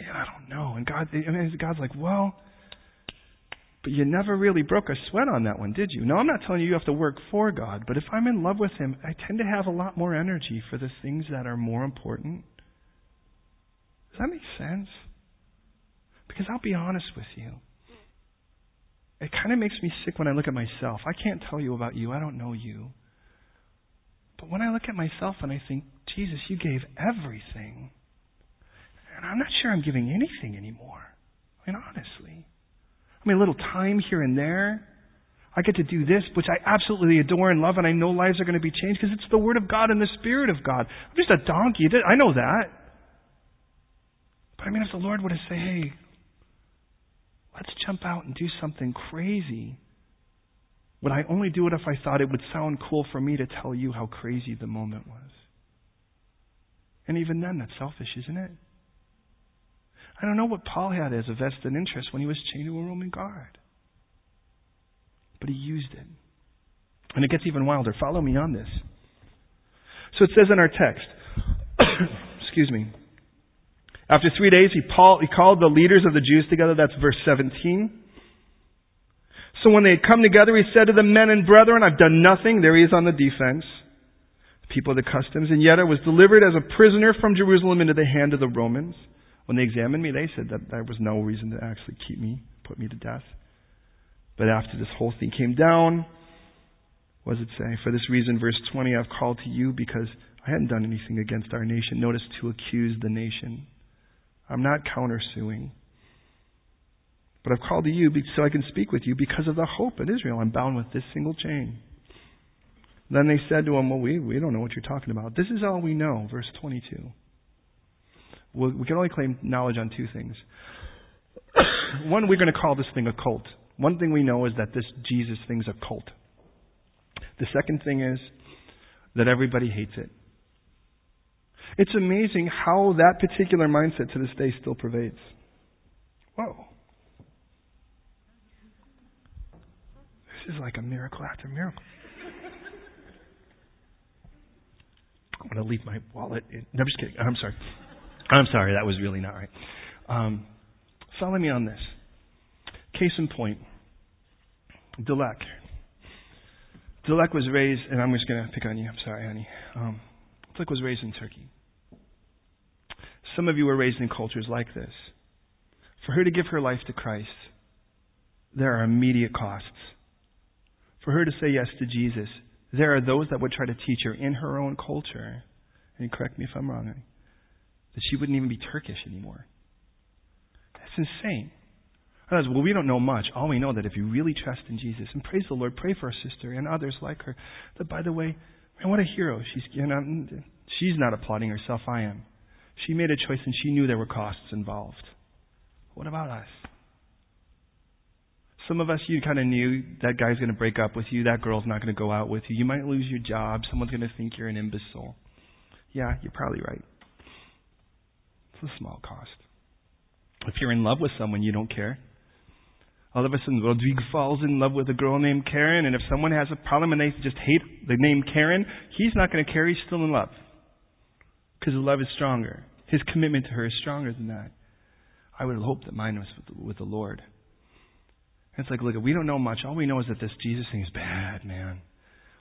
man, I don't know. And God, I mean, God's like, well, but you never really broke a sweat on that one, did you? No, I'm not telling you you have to work for God, but if I'm in love with Him, I tend to have a lot more energy for the things that are more important. Does that make sense? Because I'll be honest with you. It kind of makes me sick when I look at myself. I can't tell you about you. I don't know you. But when I look at myself and I think, Jesus, you gave everything. And I'm not sure I'm giving anything anymore. I mean, honestly. I mean, a little time here and there. I get to do this, which I absolutely adore and love, and I know lives are going to be changed because it's the Word of God and the Spirit of God. I'm just a donkey. I know that. But I mean, if the Lord were to say, hey, let's jump out and do something crazy, would I only do it if I thought it would sound cool for me to tell you how crazy the moment was? And even then, that's selfish, isn't it? I don't know what Paul had as a vested interest when he was chained to a Roman guard. But he used it. And it gets even wilder. Follow me on this. So it says in our text, excuse me, after three days, he, Paul, he called the leaders of the Jews together. That's verse 17. So when they had come together, he said to the men and brethren, I've done nothing. There he is on the defense. People of the customs. And yet I was delivered as a prisoner from Jerusalem into the hand of the Romans. When they examined me, they said that there was no reason to actually keep me, put me to death. But after this whole thing came down, what does it say? For this reason, verse 20, I've called to you because I hadn't done anything against our nation. Notice to accuse the nation. I'm not countersuing. But I've called to you so I can speak with you because of the hope in Israel. I'm bound with this single chain. Then they said to him, Well, we, we don't know what you're talking about. This is all we know. Verse 22. Well, we can only claim knowledge on two things. One, we're going to call this thing a cult. One thing we know is that this Jesus thing's a cult. The second thing is that everybody hates it. It's amazing how that particular mindset to this day still pervades. Whoa. This is like a miracle after miracle. I'm going to leave my wallet. In. No, I'm just kidding. I'm sorry. I'm sorry. That was really not right. Um, follow me on this. Case in point. Dilek. Dilek was raised, and I'm just going to pick on you. I'm sorry, honey. Um, was raised in Turkey. Some of you were raised in cultures like this. For her to give her life to Christ, there are immediate costs. For her to say yes to Jesus, there are those that would try to teach her in her own culture, and correct me if I'm wrong, that she wouldn't even be Turkish anymore. That's insane. Others, well, we don't know much. All we know that if you really trust in Jesus, and praise the Lord, pray for our sister and others like her, that by the way, man, what a hero. She's, you know, she's not applauding herself, I am. She made a choice and she knew there were costs involved. What about us? Some of us, you kind of knew that guy's going to break up with you, that girl's not going to go out with you. You might lose your job, someone's going to think you're an imbecile. Yeah, you're probably right. It's a small cost. If you're in love with someone, you don't care. All of a sudden, Rodrigo falls in love with a girl named Karen, and if someone has a problem and they just hate the name Karen, he's not going to care. He's still in love because the love is stronger. His commitment to her is stronger than that. I would hope that mine was with the, Lord. It's like, look, we don't know much. All we know is that this Jesus thing is bad, man.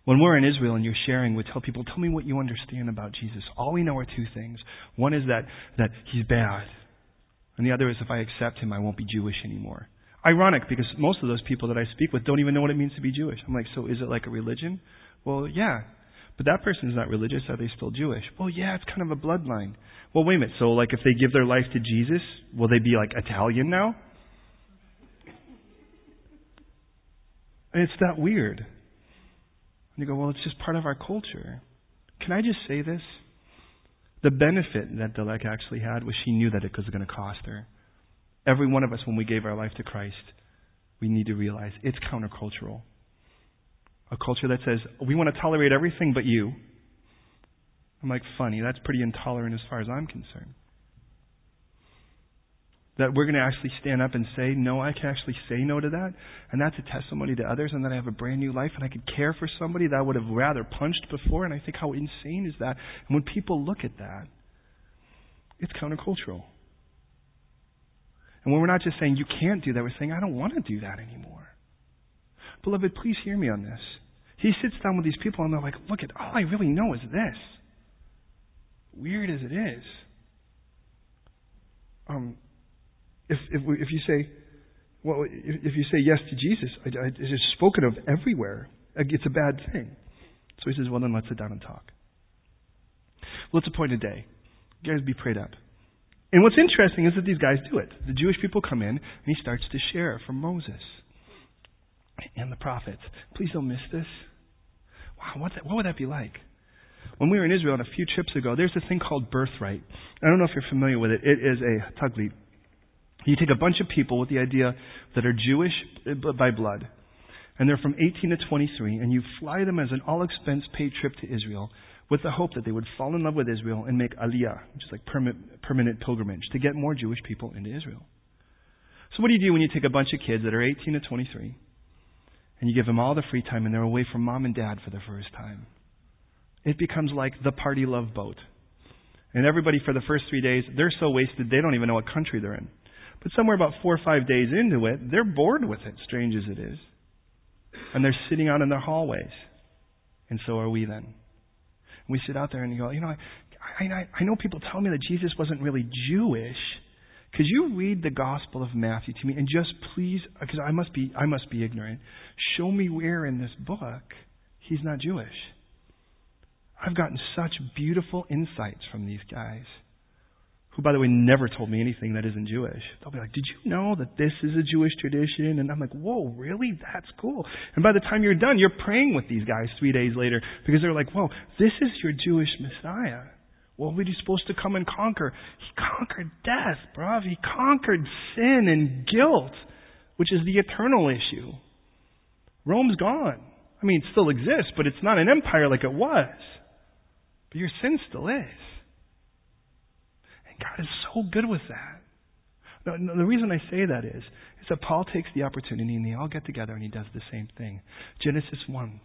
When we're in Israel and you're sharing, we tell people, tell me what you understand about Jesus. All we know are two things. One is that, that he's bad. And the other is if I accept him, I won't be Jewish anymore. Ironic because most of those people that I speak with don't even know what it means to be Jewish. I'm like, so is it like a religion? Well, yeah. But that person is not religious. Are they still Jewish? Well, yeah, it's kind of a bloodline. Well, wait a minute. So, like, if they give their life to Jesus, will they be like Italian now? And it's that weird. You go, well, it's just part of our culture. Can I just say this? The benefit that Dilek actually had was she knew that it was going to cost her. Every one of us, when we gave our life to Christ, we need to realize it's countercultural. A culture that says, we want to tolerate everything but you. I'm like, funny, that's pretty intolerant as far as I'm concerned. That we're going to actually stand up and say, no, I can actually say no to that. And that's a testimony to others, and that I have a brand new life, and I could care for somebody that I would have rather punched before. And I think, how insane is that? And when people look at that, it's countercultural. And when we're not just saying, you can't do that, we're saying, I don't want to do that anymore. Beloved, please hear me on this. He sits down with these people, and they're like, look, at all I really know is this. Weird as it is. Um, if, if, if you say, well, if, if you say yes to Jesus, I, I, it's spoken of everywhere. It's a bad thing. So he says, well, then let's sit down and talk. Well, it's a point a day. You guys be prayed up. And what's interesting is that these guys do it. The Jewish people come in, and he starts to share from Moses and the prophets. Please don't miss this. Wow, what, that, what would that be like? When we were in Israel a few trips ago, there's a thing called birthright. I don't know if you're familiar with it. It is a taglit. You take a bunch of people with the idea that are Jewish uh, by blood, and they're from 18 to 23, and you fly them as an all expense paid trip to Israel with the hope that they would fall in love with Israel and make aliyah, which is like permanent, permanent pilgrimage, to get more Jewish people into Israel. So what do you do when you take a bunch of kids that are 18 to 23 and you give them all the free time and they're away from mom and dad for the first time? It becomes like the party love boat. And everybody for the first three days, they're so wasted they don't even know what country they're in. But somewhere about four or five days into it, they're bored with it, strange as it is. And they're sitting out in their hallways. And so are we then. We sit out there and you go, you know, I, I, I know people tell me that Jesus wasn't really Jewish. Could you read the Gospel of Matthew to me and just please, because I must be, I must be ignorant, show me where in this book he's not Jewish. I've gotten such beautiful insights from these guys who, by the way, never told me anything that isn't Jewish. They'll be like, Did you know that this is a Jewish tradition? And I'm like, Whoa, really? That's cool. And by the time you're done, you're praying with these guys three days later because they're like, Whoa, this is your Jewish Messiah. What was he supposed to come and conquer? He conquered death, bruv. He conquered sin and guilt, which is the eternal issue. Rome's gone. I mean, it still exists, but it's not an empire like it was. But your sin still is. God is so good with that. No, the reason I say that is, is that Paul takes the opportunity and they all get together and he does the same thing. Genesis 1.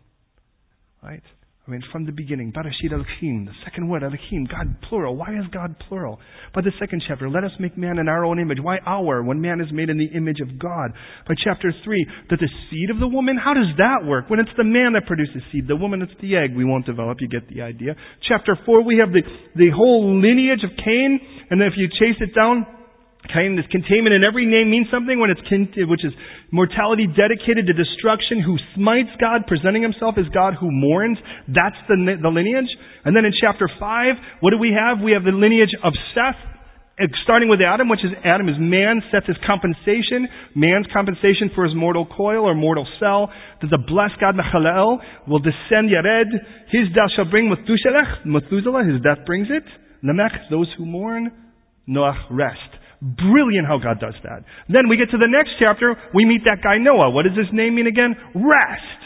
Right? I mean, from the beginning, Barashit Elohim, the second word, Elohim, God plural. Why is God plural? By the second chapter, let us make man in our own image. Why our, when man is made in the image of God? By chapter 3, that the seed of the woman, how does that work? When it's the man that produces seed, the woman, it's the egg. We won't develop, you get the idea. Chapter 4, we have the, the whole lineage of Cain, and then if you chase it down, This containment in every name means something when it's which is mortality dedicated to destruction, who smites God, presenting himself as God who mourns. That's the, the lineage. And then in chapter 5, what do we have? We have the lineage of Seth, starting with Adam, which is Adam is man, Seth is compensation, man's compensation for his mortal coil or mortal cell. That the blessed God, Machalel, will descend Yared. His death shall bring Methuselah, Methuselah, his death brings it. Lamech, those who mourn. Noah, rest. Brilliant how God does that. Then we get to the next chapter, we meet that guy Noah. What does his name mean again? Rest.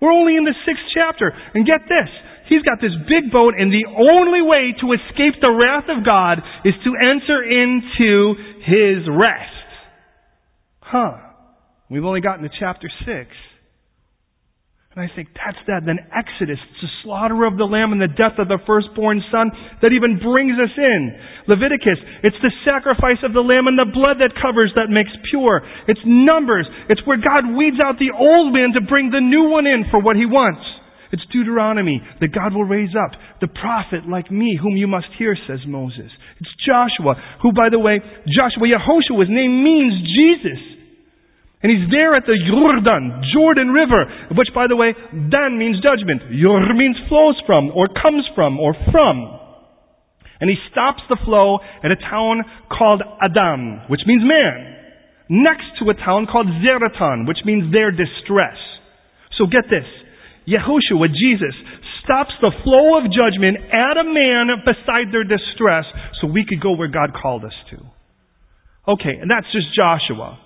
We're only in the sixth chapter. And get this. He's got this big boat and the only way to escape the wrath of God is to enter into his rest. Huh. We've only gotten to chapter six. And I think that's that. Then Exodus, it's the slaughter of the lamb and the death of the firstborn son that even brings us in. Leviticus, it's the sacrifice of the lamb and the blood that covers that makes pure. It's Numbers, it's where God weeds out the old man to bring the new one in for what he wants. It's Deuteronomy that God will raise up the prophet like me whom you must hear, says Moses. It's Joshua, who by the way, Joshua, Yehoshua, his name means Jesus. And he's there at the Jordan, Jordan River, which by the way, Dan means judgment. Yor means flows from, or comes from, or from. And he stops the flow at a town called Adam, which means man, next to a town called Zeratan, which means their distress. So get this. Yehoshua, Jesus, stops the flow of judgment at a man beside their distress so we could go where God called us to. Okay, and that's just Joshua.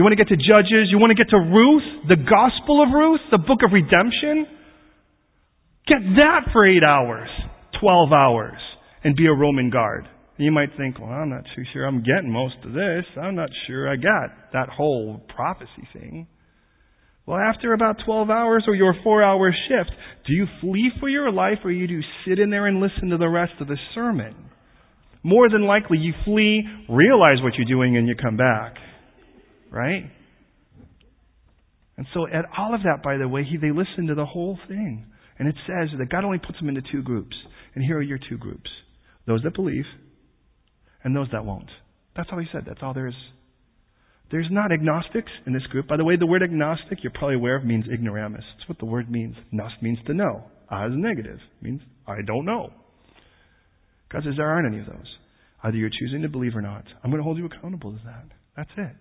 You want to get to Judges? You want to get to Ruth? The Gospel of Ruth? The book of redemption? Get that for eight hours, 12 hours, and be a Roman guard. You might think, well, I'm not too sure I'm getting most of this. I'm not sure I got that whole prophecy thing. Well, after about 12 hours or your four hour shift, do you flee for your life or you do sit in there and listen to the rest of the sermon? More than likely, you flee, realize what you're doing, and you come back. Right? And so, at all of that, by the way, he, they listen to the whole thing. And it says that God only puts them into two groups. And here are your two groups those that believe and those that won't. That's all he said. That's all there is. There's not agnostics in this group. By the way, the word agnostic, you're probably aware of, means ignoramus. That's what the word means. Gnost means to know. As negative means I don't know. God says there aren't any of those. Either you're choosing to believe or not. I'm going to hold you accountable to that. That's it.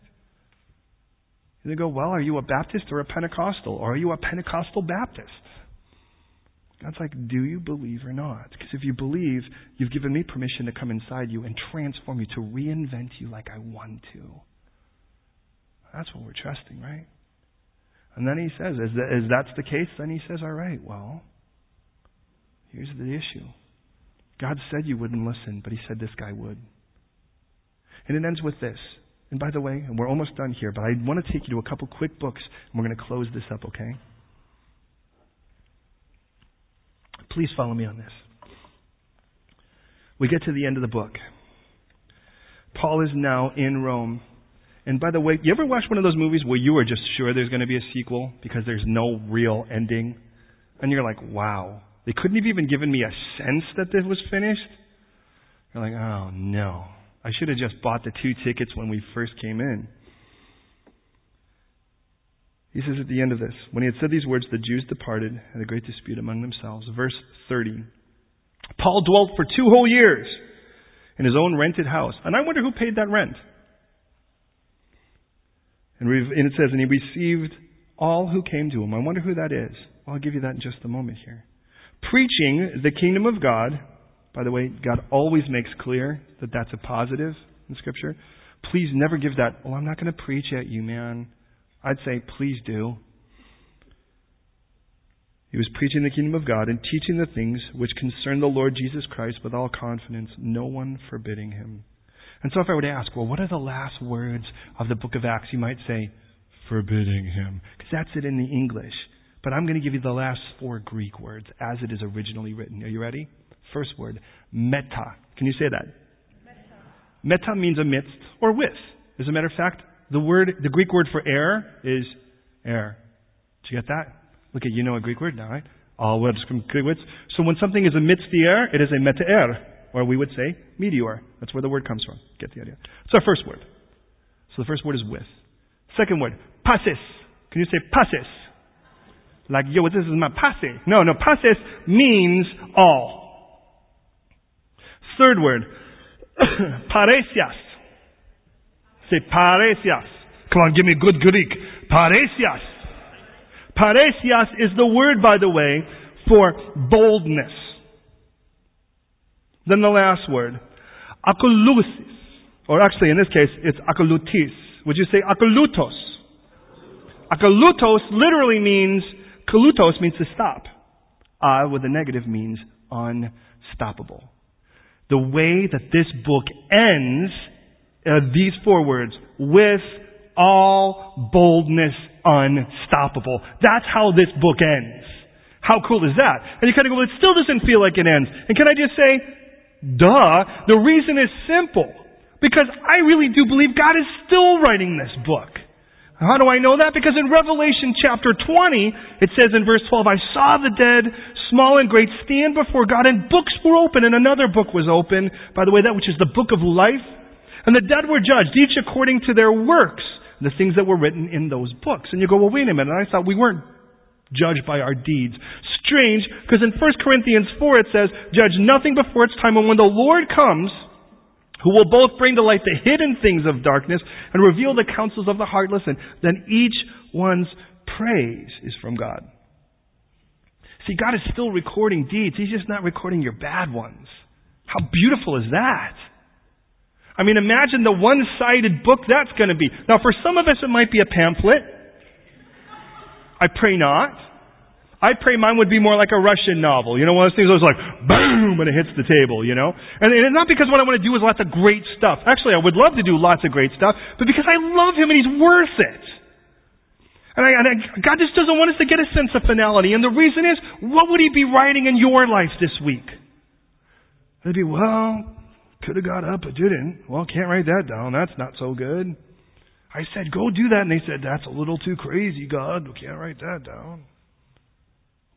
And they go, well, are you a Baptist or a Pentecostal? Or are you a Pentecostal Baptist? God's like, do you believe or not? Because if you believe, you've given me permission to come inside you and transform you, to reinvent you like I want to. That's what we're trusting, right? And then he says, that, as that's the case, then he says, all right, well, here's the issue. God said you wouldn't listen, but he said this guy would. And it ends with this. And by the way, and we're almost done here, but I want to take you to a couple quick books, and we're going to close this up, okay? Please follow me on this. We get to the end of the book. Paul is now in Rome. And by the way, you ever watch one of those movies where you are just sure there's going to be a sequel because there's no real ending? And you're like, wow. They couldn't have even given me a sense that this was finished. You're like, oh no. I should have just bought the two tickets when we first came in. He says at the end of this, when he had said these words, the Jews departed, and a great dispute among themselves. Verse 30. Paul dwelt for two whole years in his own rented house. And I wonder who paid that rent. And, it says, and he received all who came to him. I wonder who that is. I'll give you that in just a moment here. Preaching the kingdom of God. By the way, God always makes clear that that's a positive in Scripture. Please never give that, oh, I'm not going to preach at you, man. I'd say, please do. He was preaching the kingdom of God and teaching the things which concern the Lord Jesus Christ with all confidence, no one forbidding him. And so if I were to ask, well, what are the last words of the book of Acts? You might say, forbidding him. Because that's it in the English. But I'm going to give you the last four Greek words as it is originally written. Are you ready? First word, meta. Can you say that? Meta, meta means amidst or with. As a matter of fact, the word, the Greek word for air is air. Did you get that? Look at you know a Greek word now, right? All words from Greek words. So when something is amidst the air, it is a metaer, or we would say meteor. That's where the word comes from. Get the idea. It's our first word. So the first word is with. Second word, passes. Can you say passes? Like, yo, this is my passe. No, no, passes means all. Third word, paresias. Say paresias. Come on, give me good Greek. Paresias. Paresias is the word, by the way, for boldness. Then the last word, akolusis. Or actually, in this case, it's akolutis. Would you say akolutos? Akolutos literally means, kalutos means to stop. Uh, with a negative means unstoppable. The way that this book ends uh, these four words, with all boldness unstoppable. That's how this book ends. How cool is that? And you kind of go, well, it still doesn't feel like it ends. And can I just say, duh, the reason is simple. Because I really do believe God is still writing this book. How do I know that? Because in Revelation chapter 20, it says in verse 12, I saw the dead, small and great, stand before God, and books were open, and another book was open. By the way, that which is the book of life. And the dead were judged, each according to their works, the things that were written in those books. And you go, well, wait a minute. I thought we weren't judged by our deeds. Strange, because in 1 Corinthians 4 it says, judge nothing before its time, and when the Lord comes, who will both bring to light the hidden things of darkness and reveal the counsels of the heart, listen, then each one's praise is from God. See, God is still recording deeds. He's just not recording your bad ones. How beautiful is that? I mean, imagine the one-sided book that's going to be. Now, for some of us, it might be a pamphlet. I pray not. I pray mine would be more like a Russian novel. You know, one of those things that was like, boom, when it hits the table, you know? And, and not because what I want to do is lots of great stuff. Actually, I would love to do lots of great stuff, but because I love him and he's worth it. And, I, and I, God just doesn't want us to get a sense of finality. And the reason is, what would he be writing in your life this week? It'd be, well, could have got up, but didn't. Well, can't write that down. That's not so good. I said, go do that. And they said, that's a little too crazy, God. We can't write that down.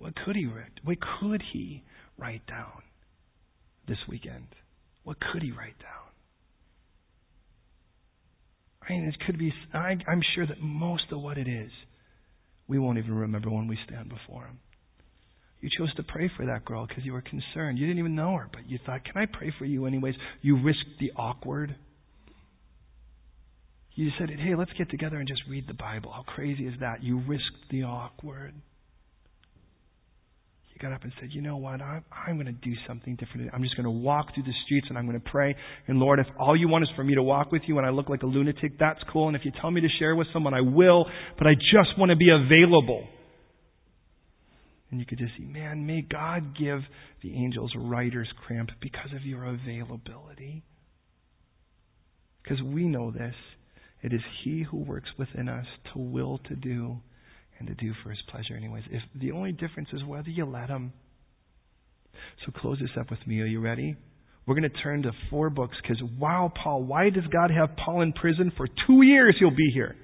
What could he write? What could he write down this weekend? What could he write down? I mean, it could be, I, I'm sure that most of what it is, we won't even remember when we stand before him. You chose to pray for that girl because you were concerned. You didn't even know her, but you thought, can I pray for you anyways? You risked the awkward. You said, hey, let's get together and just read the Bible. How crazy is that? You risked the awkward got up and said, You know what? I'm, I'm going to do something different. I'm just going to walk through the streets and I'm going to pray. And Lord, if all you want is for me to walk with you and I look like a lunatic, that's cool. And if you tell me to share with someone, I will. But I just want to be available. And you could just see, man, may God give the angels writer's cramp because of your availability. Because we know this. It is He who works within us to will to do and to do for his pleasure anyways. If the only difference is whether you let him. So close this up with me. Are you ready? We're going to turn to four books because wow, Paul, why does God have Paul in prison for two years? He'll be here.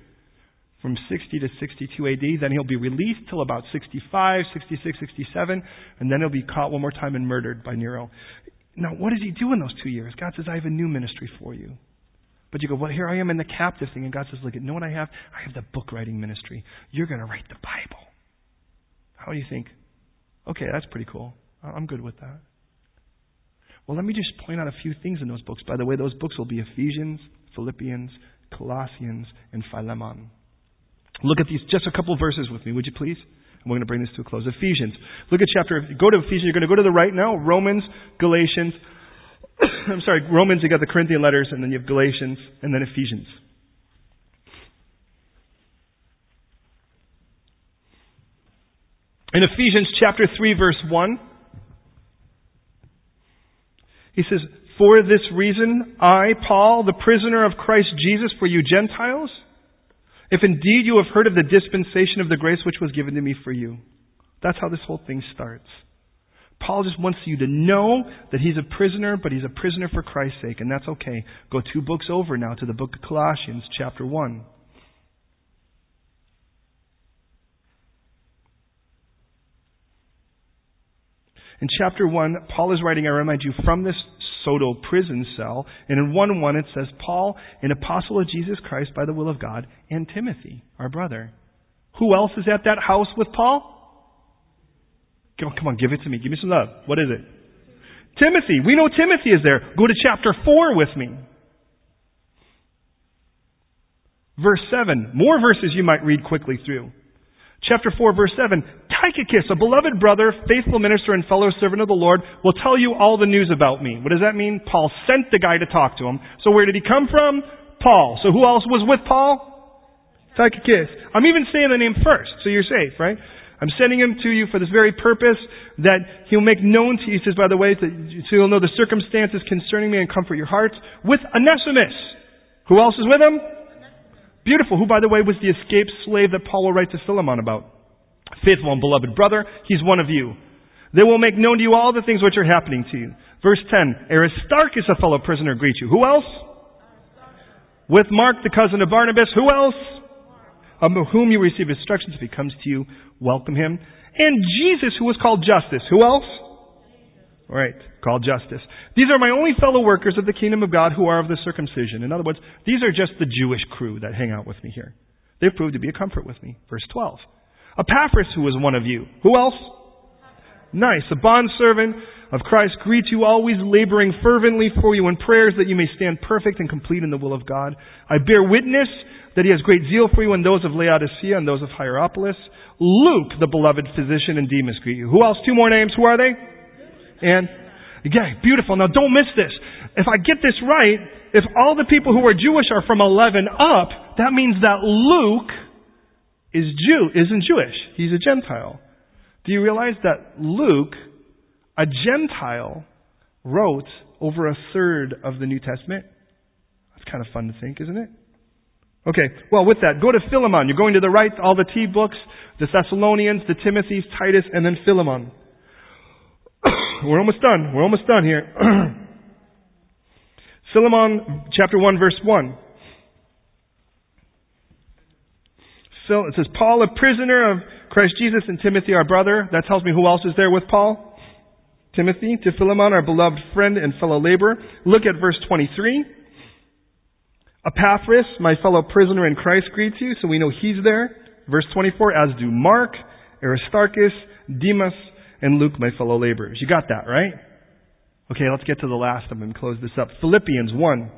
From 60 to 62 AD, then he'll be released till about 65, 66, 67, and then he'll be caught one more time and murdered by Nero. Now, what does he do in those two years? God says, I have a new ministry for you. But you go, well, here I am in the captive thing. And God says, look, you know what I have? I have the book writing ministry. You're going to write the Bible. How do you think? Okay, that's pretty cool. I'm good with that. Well, let me just point out a few things in those books. By the way, those books will be Ephesians, Philippians, Colossians, and Philemon. Look at these, just a couple verses with me, would you please? And we're going to bring this to a close. Ephesians. Look at chapter, go to Ephesians. You're going to go to the right now. Romans, Galatians, I'm sorry, Romans, you got the Corinthian letters, and then you have Galatians, and then Ephesians. In Ephesians chapter 3, verse 1, he says, For this reason, I, Paul, the prisoner of Christ Jesus for you Gentiles, if indeed you have heard of the dispensation of the grace which was given to me for you. That's how this whole thing starts. Paul just wants you to know that he's a prisoner, but he's a prisoner for Christ's sake, and that's okay. Go two books over now to the book of Colossians, chapter 1. In chapter 1, Paul is writing, I remind you, from this Soto prison cell. And in 1 1, it says, Paul, an apostle of Jesus Christ by the will of God, and Timothy, our brother. Who else is at that house with Paul? Come on, come on, give it to me. Give me some love. What is it? Timothy. We know Timothy is there. Go to chapter 4 with me. Verse 7. More verses you might read quickly through. Chapter 4, verse 7. Tychicus, a beloved brother, faithful minister, and fellow servant of the Lord, will tell you all the news about me. What does that mean? Paul sent the guy to talk to him. So where did he come from? Paul. So who else was with Paul? Tychicus. I'm even saying the name first, so you're safe, right? I'm sending him to you for this very purpose that he'll make known to you, he says, by the way, so you'll know the circumstances concerning me and comfort your hearts, with Onesimus. Who else is with him? Beautiful. Who, by the way, was the escaped slave that Paul will write to Philemon about. Faithful and beloved brother, he's one of you. They will make known to you all the things which are happening to you. Verse 10, Aristarchus, a fellow prisoner, greets you. Who else? With Mark, the cousin of Barnabas. Who else? Of whom you receive instructions if he comes to you welcome him. And Jesus, who was called Justus. Who else? All right, called Justus. These are my only fellow workers of the kingdom of God who are of the circumcision. In other words, these are just the Jewish crew that hang out with me here. They've proved to be a comfort with me. Verse 12. Epaphras, who was one of you. Who else? Nice. A bondservant of Christ greets you, always laboring fervently for you in prayers that you may stand perfect and complete in the will of God. I bear witness that he has great zeal for you and those of Laodicea and those of Hierapolis. Luke, the beloved physician, and Demas greet you. Who else? Two more names. Who are they? And, yeah, beautiful. Now don't miss this. If I get this right, if all the people who are Jewish are from 11 up, that means that Luke is Jew, isn't Jewish. He's a Gentile. Do you realize that Luke, a Gentile, wrote over a third of the New Testament? That's kind of fun to think, isn't it? Okay, well, with that, go to Philemon. You're going to the right, all the T books, the Thessalonians, the Timothys, Titus, and then Philemon. We're almost done. We're almost done here. Philemon chapter 1 verse 1. It says, Paul, a prisoner of Christ Jesus, and Timothy, our brother. That tells me who else is there with Paul. Timothy, to Philemon, our beloved friend and fellow laborer. Look at verse 23. Epaphras, my fellow prisoner in Christ, greets you, so we know he's there. Verse 24, as do Mark, Aristarchus, Demas, and Luke, my fellow laborers. You got that, right? Okay, let's get to the last of them and close this up. Philippians 1.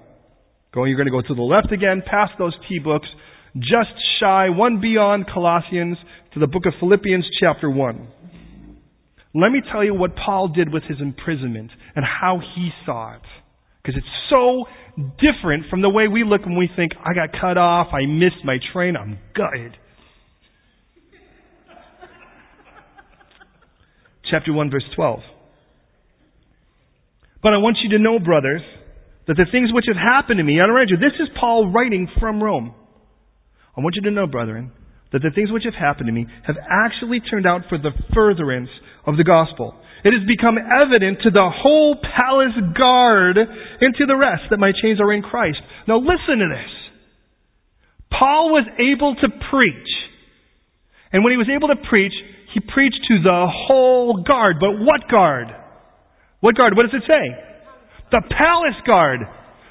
Go, you're going to go to the left again, past those T books, just shy, one beyond Colossians, to the book of Philippians chapter 1. Let me tell you what Paul did with his imprisonment and how he saw it. Because it's so different from the way we look when we think, I got cut off, I missed my train, I'm gutted. chapter 1 verse 12. But I want you to know, brothers, that the things which have happened to me, I remind you, this is Paul writing from Rome. I want you to know, brethren, that the things which have happened to me have actually turned out for the furtherance of the gospel. It has become evident to the whole palace guard and to the rest that my chains are in Christ. Now listen to this. Paul was able to preach. And when he was able to preach, he preached to the whole guard. But what guard? What guard? What does it say? The palace guard.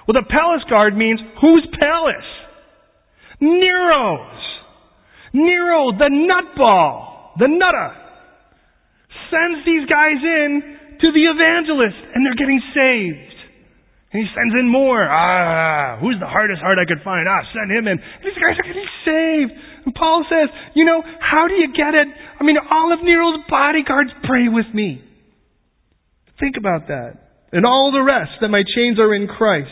Well, the palace guard means whose palace? Nero's. Nero, the nutball, the nutter, sends these guys in to the evangelist and they're getting saved. And he sends in more. Ah, who's the hardest heart I could find? Ah, send him in. These guys are getting saved. And Paul says, you know, how do you get it? I mean, all of Nero's bodyguards pray with me. Think about that. And all the rest, that my chains are in Christ.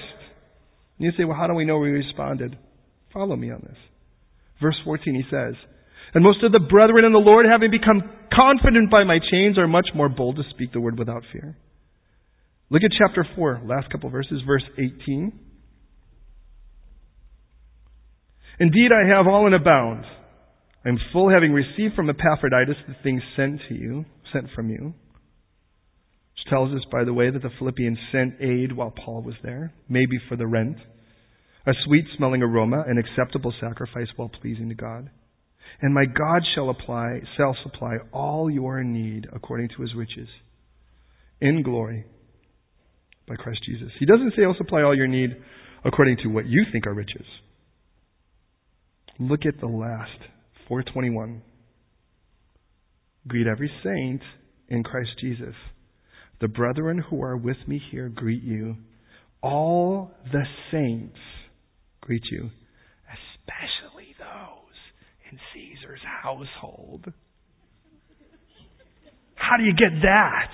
And you say, well, how do we know we responded? Follow me on this. Verse 14, he says, And most of the brethren in the Lord, having become confident by my chains, are much more bold to speak the word without fear. Look at chapter 4, last couple verses, verse 18. Indeed, I have all in abound. I am full, having received from Epaphroditus the things sent to you, sent from you Which tells us, by the way, that the Philippians sent aid while Paul was there, maybe for the rent, a sweet smelling aroma, an acceptable sacrifice well pleasing to God. And my God shall apply, shall supply all your need according to his riches in glory by Christ Jesus. He doesn't say he'll supply all your need according to what you think are riches. Look at the last 421. Greet every saint in Christ Jesus. The brethren who are with me here greet you. All the saints greet you, in Caesar's household. How do you get that?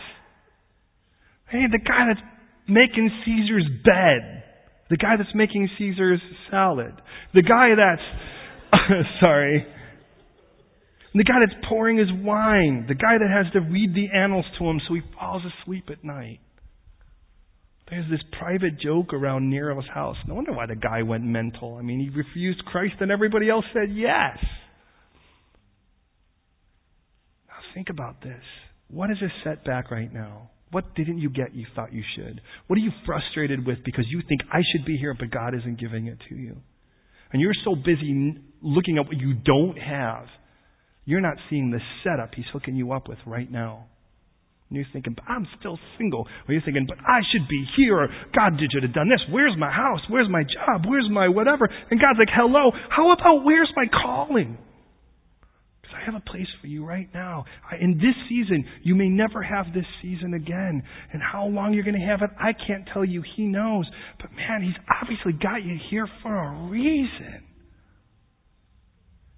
Hey, the guy that's making Caesar's bed, the guy that's making Caesar's salad, the guy that's, sorry, the guy that's pouring his wine, the guy that has to read the annals to him so he falls asleep at night. There's this private joke around Nero's house. No wonder why the guy went mental. I mean, he refused Christ and everybody else said yes. Now think about this. What is a setback right now? What didn't you get you thought you should? What are you frustrated with because you think I should be here but God isn't giving it to you? And you're so busy looking at what you don't have you're not seeing the setup he's hooking you up with right now. And you're thinking, but I'm still single. Or you're thinking, but I should be here. God did you have done this. Where's my house? Where's my job? Where's my whatever? And God's like, hello. How about where's my calling? I have a place for you right now. I, in this season, you may never have this season again. And how long you're going to have it, I can't tell you. He knows. But man, He's obviously got you here for a reason.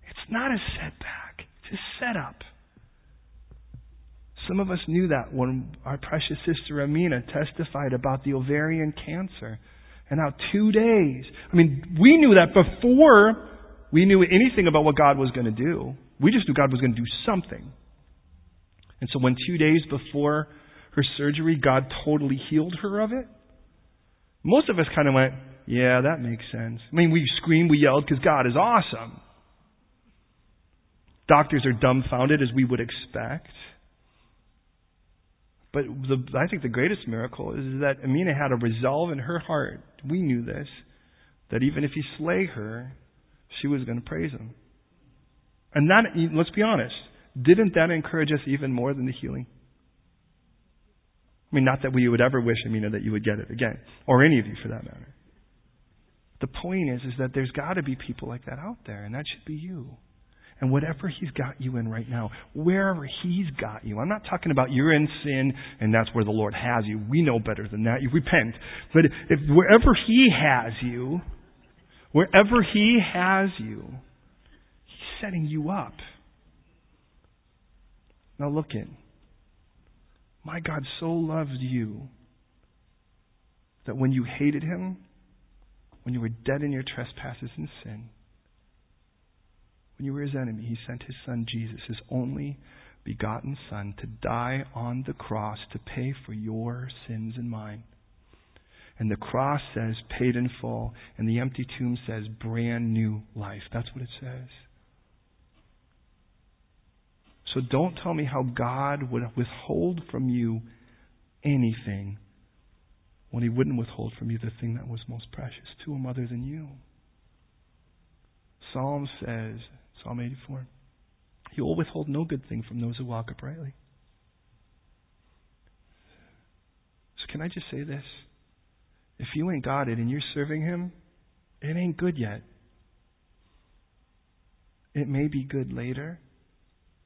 It's not a setback, it's a setup. Some of us knew that when our precious sister Amina testified about the ovarian cancer. And how two days, I mean, we knew that before we knew anything about what God was going to do. We just knew God was going to do something. And so when two days before her surgery, God totally healed her of it, most of us kind of went, yeah, that makes sense. I mean, we screamed, we yelled because God is awesome. Doctors are dumbfounded as we would expect. But the, I think the greatest miracle is that Amina had a resolve in her heart. We knew this. That even if he slay her, she was going to praise him. And that, let's be honest, didn't that encourage us even more than the healing? I mean, not that we would ever wish, Amina, that you would get it again, or any of you for that matter. The point is, is that there's got to be people like that out there, and that should be you. And whatever He's got you in right now, wherever He's got you, I'm not talking about you're in sin and that's where the Lord has you. We know better than that. You repent. But if wherever He has you, wherever He has you, setting you up. Now look in. My God so loved you that when you hated Him, when you were dead in your trespasses and sin, when you were his enemy, he sent his son Jesus, his only begotten son, to die on the cross to pay for your sins and mine. And the cross says paid in full, and the empty tomb says brand new life. That's what it says. So don't tell me how God would withhold from you anything when he wouldn't withhold from you the thing that was most precious to him other than you. Psalm says, Psalm 84. He will withhold no good thing from those who walk uprightly. So, can I just say this? If you ain't got it and you're serving Him, it ain't good yet. It may be good later,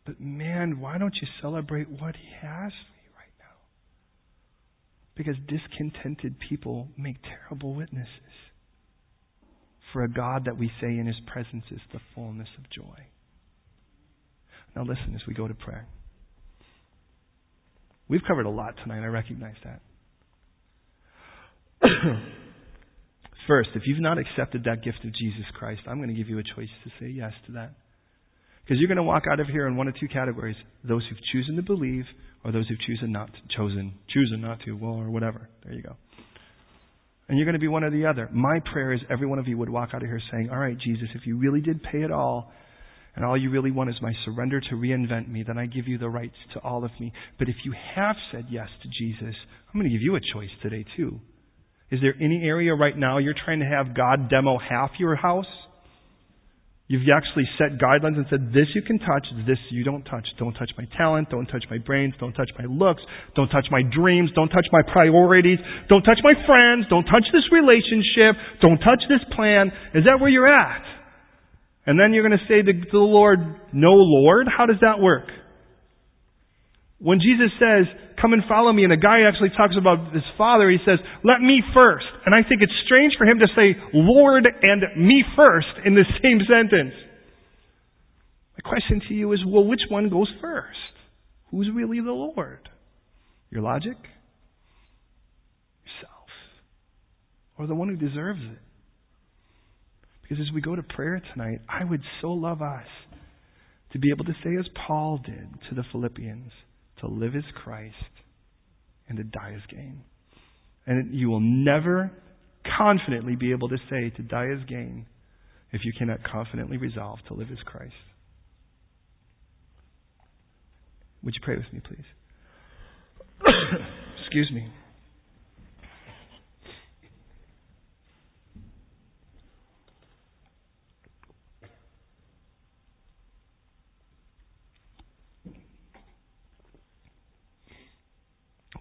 but man, why don't you celebrate what He has for you right now? Because discontented people make terrible witnesses for a God that we say in His presence is the fullness of joy. Now, listen as we go to prayer. We've covered a lot tonight, I recognize that. First, if you've not accepted that gift of Jesus Christ, I'm going to give you a choice to say yes to that. Because you're going to walk out of here in one of two categories those who've chosen to believe, or those who've chosen not to, chosen, chosen not to, well, or whatever. There you go. And you're going to be one or the other. My prayer is every one of you would walk out of here saying, All right, Jesus, if you really did pay it all, and all you really want is my surrender to reinvent me, then I give you the rights to all of me. But if you have said yes to Jesus, I'm going to give you a choice today, too. Is there any area right now you're trying to have God demo half your house? You've actually set guidelines and said, this you can touch, this you don't touch. Don't touch my talent, don't touch my brains, don't touch my looks, don't touch my dreams, don't touch my priorities, don't touch my friends, don't touch this relationship, don't touch this plan. Is that where you're at? And then you're going to say to the Lord, no Lord? How does that work? When Jesus says, come and follow me, and a guy actually talks about his father, he says, let me first. And I think it's strange for him to say Lord and me first in the same sentence. My question to you is, well, which one goes first? Who's really the Lord? Your logic? Yourself? Or the one who deserves it? Because as we go to prayer tonight, I would so love us to be able to say, as Paul did to the Philippians, to live as Christ and to die as gain. And you will never confidently be able to say to die as gain if you cannot confidently resolve to live as Christ. Would you pray with me, please? Excuse me.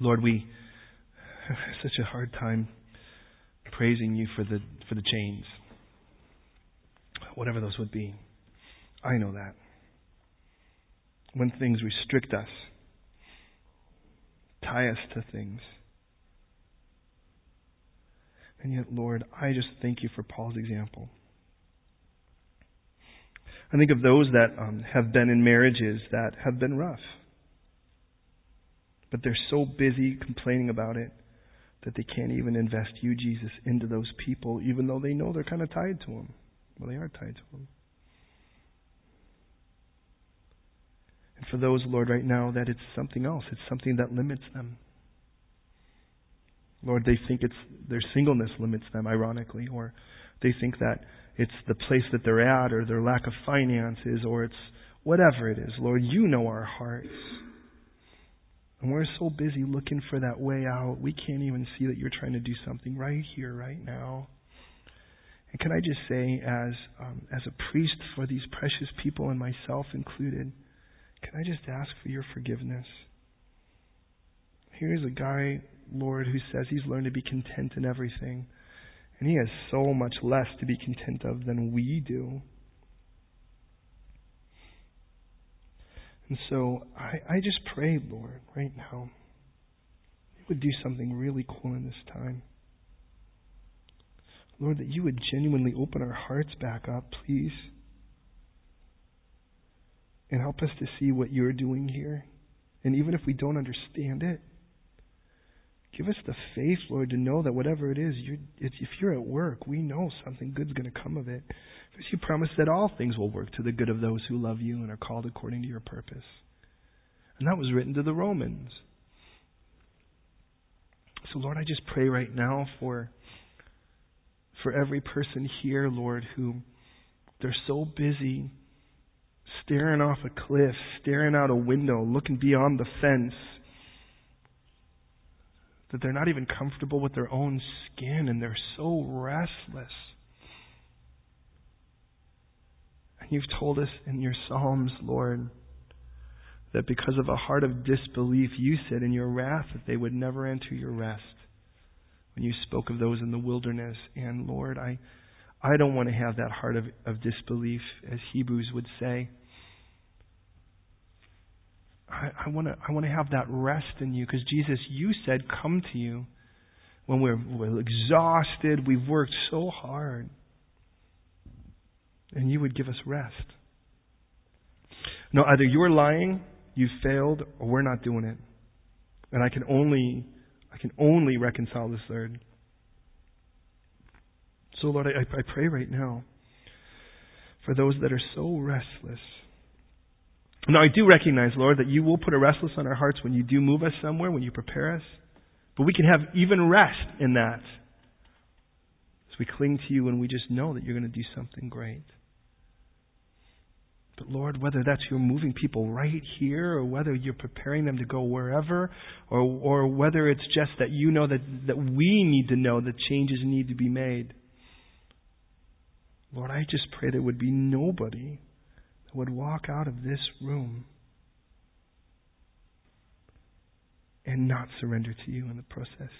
Lord, we have such a hard time praising you for the for the chains. Whatever those would be. I know that. when things restrict us, tie us to things. And yet, Lord, I just thank you for Paul's example. I think of those that um, have been in marriages that have been rough. But they're so busy complaining about it that they can't even invest you, Jesus, into those people, even though they know they're kind of tied to them. Well, they are tied to them. And for those, Lord, right now, that it's something else. It's something that limits them. Lord, they think it's their singleness limits them, ironically, or they think that it's the place that they're at, or their lack of finances, or it's whatever it is. Lord, you know our hearts. And we're so busy looking for that way out, we can't even see that you're trying to do something right here, right now. And can I just say, as um, as a priest for these precious people and myself included, can I just ask for your forgiveness? Here's a guy, Lord, who says he's learned to be content in everything, and he has so much less to be content of than we do. And so I, I just pray, Lord, right now, you would do something really cool in this time. Lord, that you would genuinely open our hearts back up, please. And help us to see what you're doing here. And even if we don't understand it, give us the faith, Lord, to know that whatever it is, you're, if you're at work, we know something good's going to come of it. Because you promise that all things will work to the good of those who love you and are called according to your purpose. And that was written to the Romans. So, Lord, I just pray right now for for every person here, Lord, who they're so busy staring off a cliff, staring out a window, looking beyond the fence, that they're not even comfortable with their own skin and they're so restless. And you've told us in your Psalms, Lord, that because of a heart of disbelief, you said in your wrath that they would never enter your rest when you spoke of those in the wilderness. And Lord, I, I don't want to have that heart of, of disbelief, as Hebrews would say. I, want to I want to have that rest in you because Jesus, you said, "Come to you when we're, we're exhausted, we've worked so hard, and you would give us rest." No, either you're lying, you failed, or we're not doing it. And I can only I can only reconcile this third. So, Lord, I, I pray right now for those that are so restless. Now, I do recognize, Lord, that you will put a restless on our hearts when you do move us somewhere, when you prepare us. But we can have even rest in that. As we cling to you and we just know that you're going to do something great. But Lord, whether that's you're moving people right here or whether you're preparing them to go wherever or, or whether it's just that you know that, that we need to know that changes need to be made. Lord, I just pray there would be nobody would walk out of this room and not surrender to you in the process.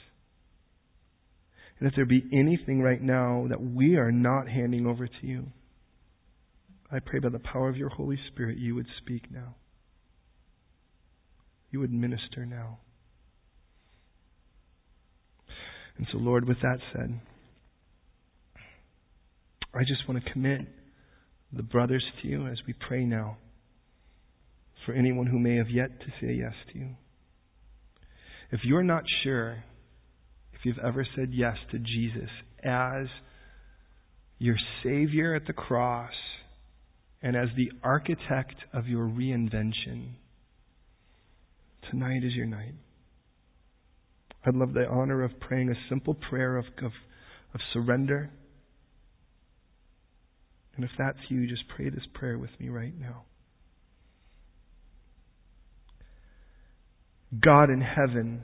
And if there be anything right now that we are not handing over to you, I pray by the power of your Holy Spirit you would speak now. You would minister now. And so, Lord, with that said, I just want to commit the brothers to you as we pray now for anyone who may have yet to say yes to you. If you're not sure if you've ever said yes to Jesus as your Savior at the cross, and as the architect of your reinvention, tonight is your night. I'd love the honor of praying a simple prayer of, of, of surrender. And if that's you, just pray this prayer with me right now. God in heaven,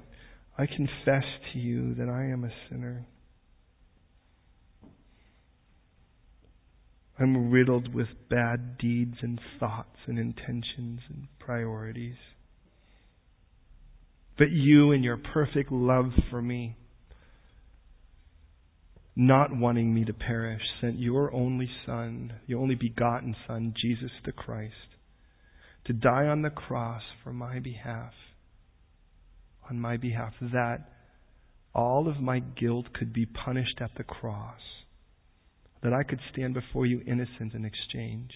I confess to you that I am a sinner. I'm riddled with bad deeds and thoughts and intentions and priorities. But you, and your perfect love for me, not wanting me to perish, sent your only Son, your only begotten Son, Jesus the Christ, to die on the cross for my behalf, on my behalf, that all of my guilt could be punished at the cross, that I could stand before you innocent in exchange.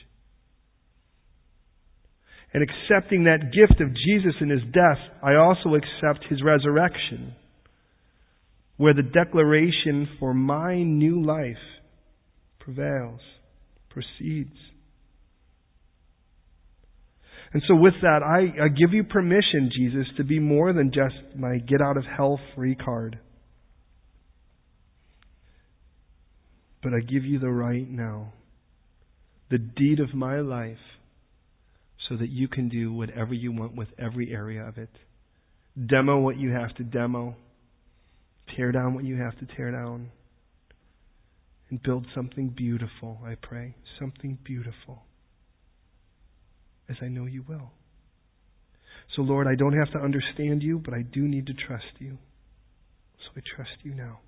And accepting that gift of Jesus in his death, I also accept his resurrection, where the declaration for my new life prevails, proceeds. And so, with that, I, I give you permission, Jesus, to be more than just my get out of hell free card. But I give you the right now, the deed of my life, so that you can do whatever you want with every area of it. Demo what you have to demo, tear down what you have to tear down, and build something beautiful, I pray. Something beautiful as I know you will. So, Lord, I don't have to understand you, but I do need to trust you. So I trust you now.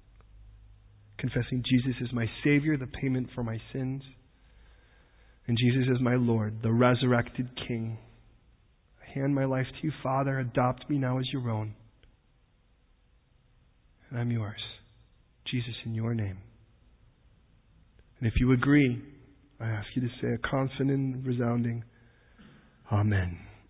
Confessing Jesus is my Savior, the payment for my sins, and Jesus is my Lord, the resurrected King. I hand my life to you, Father. Adopt me now as your own. And I'm yours. Jesus, in your name. And if you agree, I ask you to say a confident, resounding, Amen.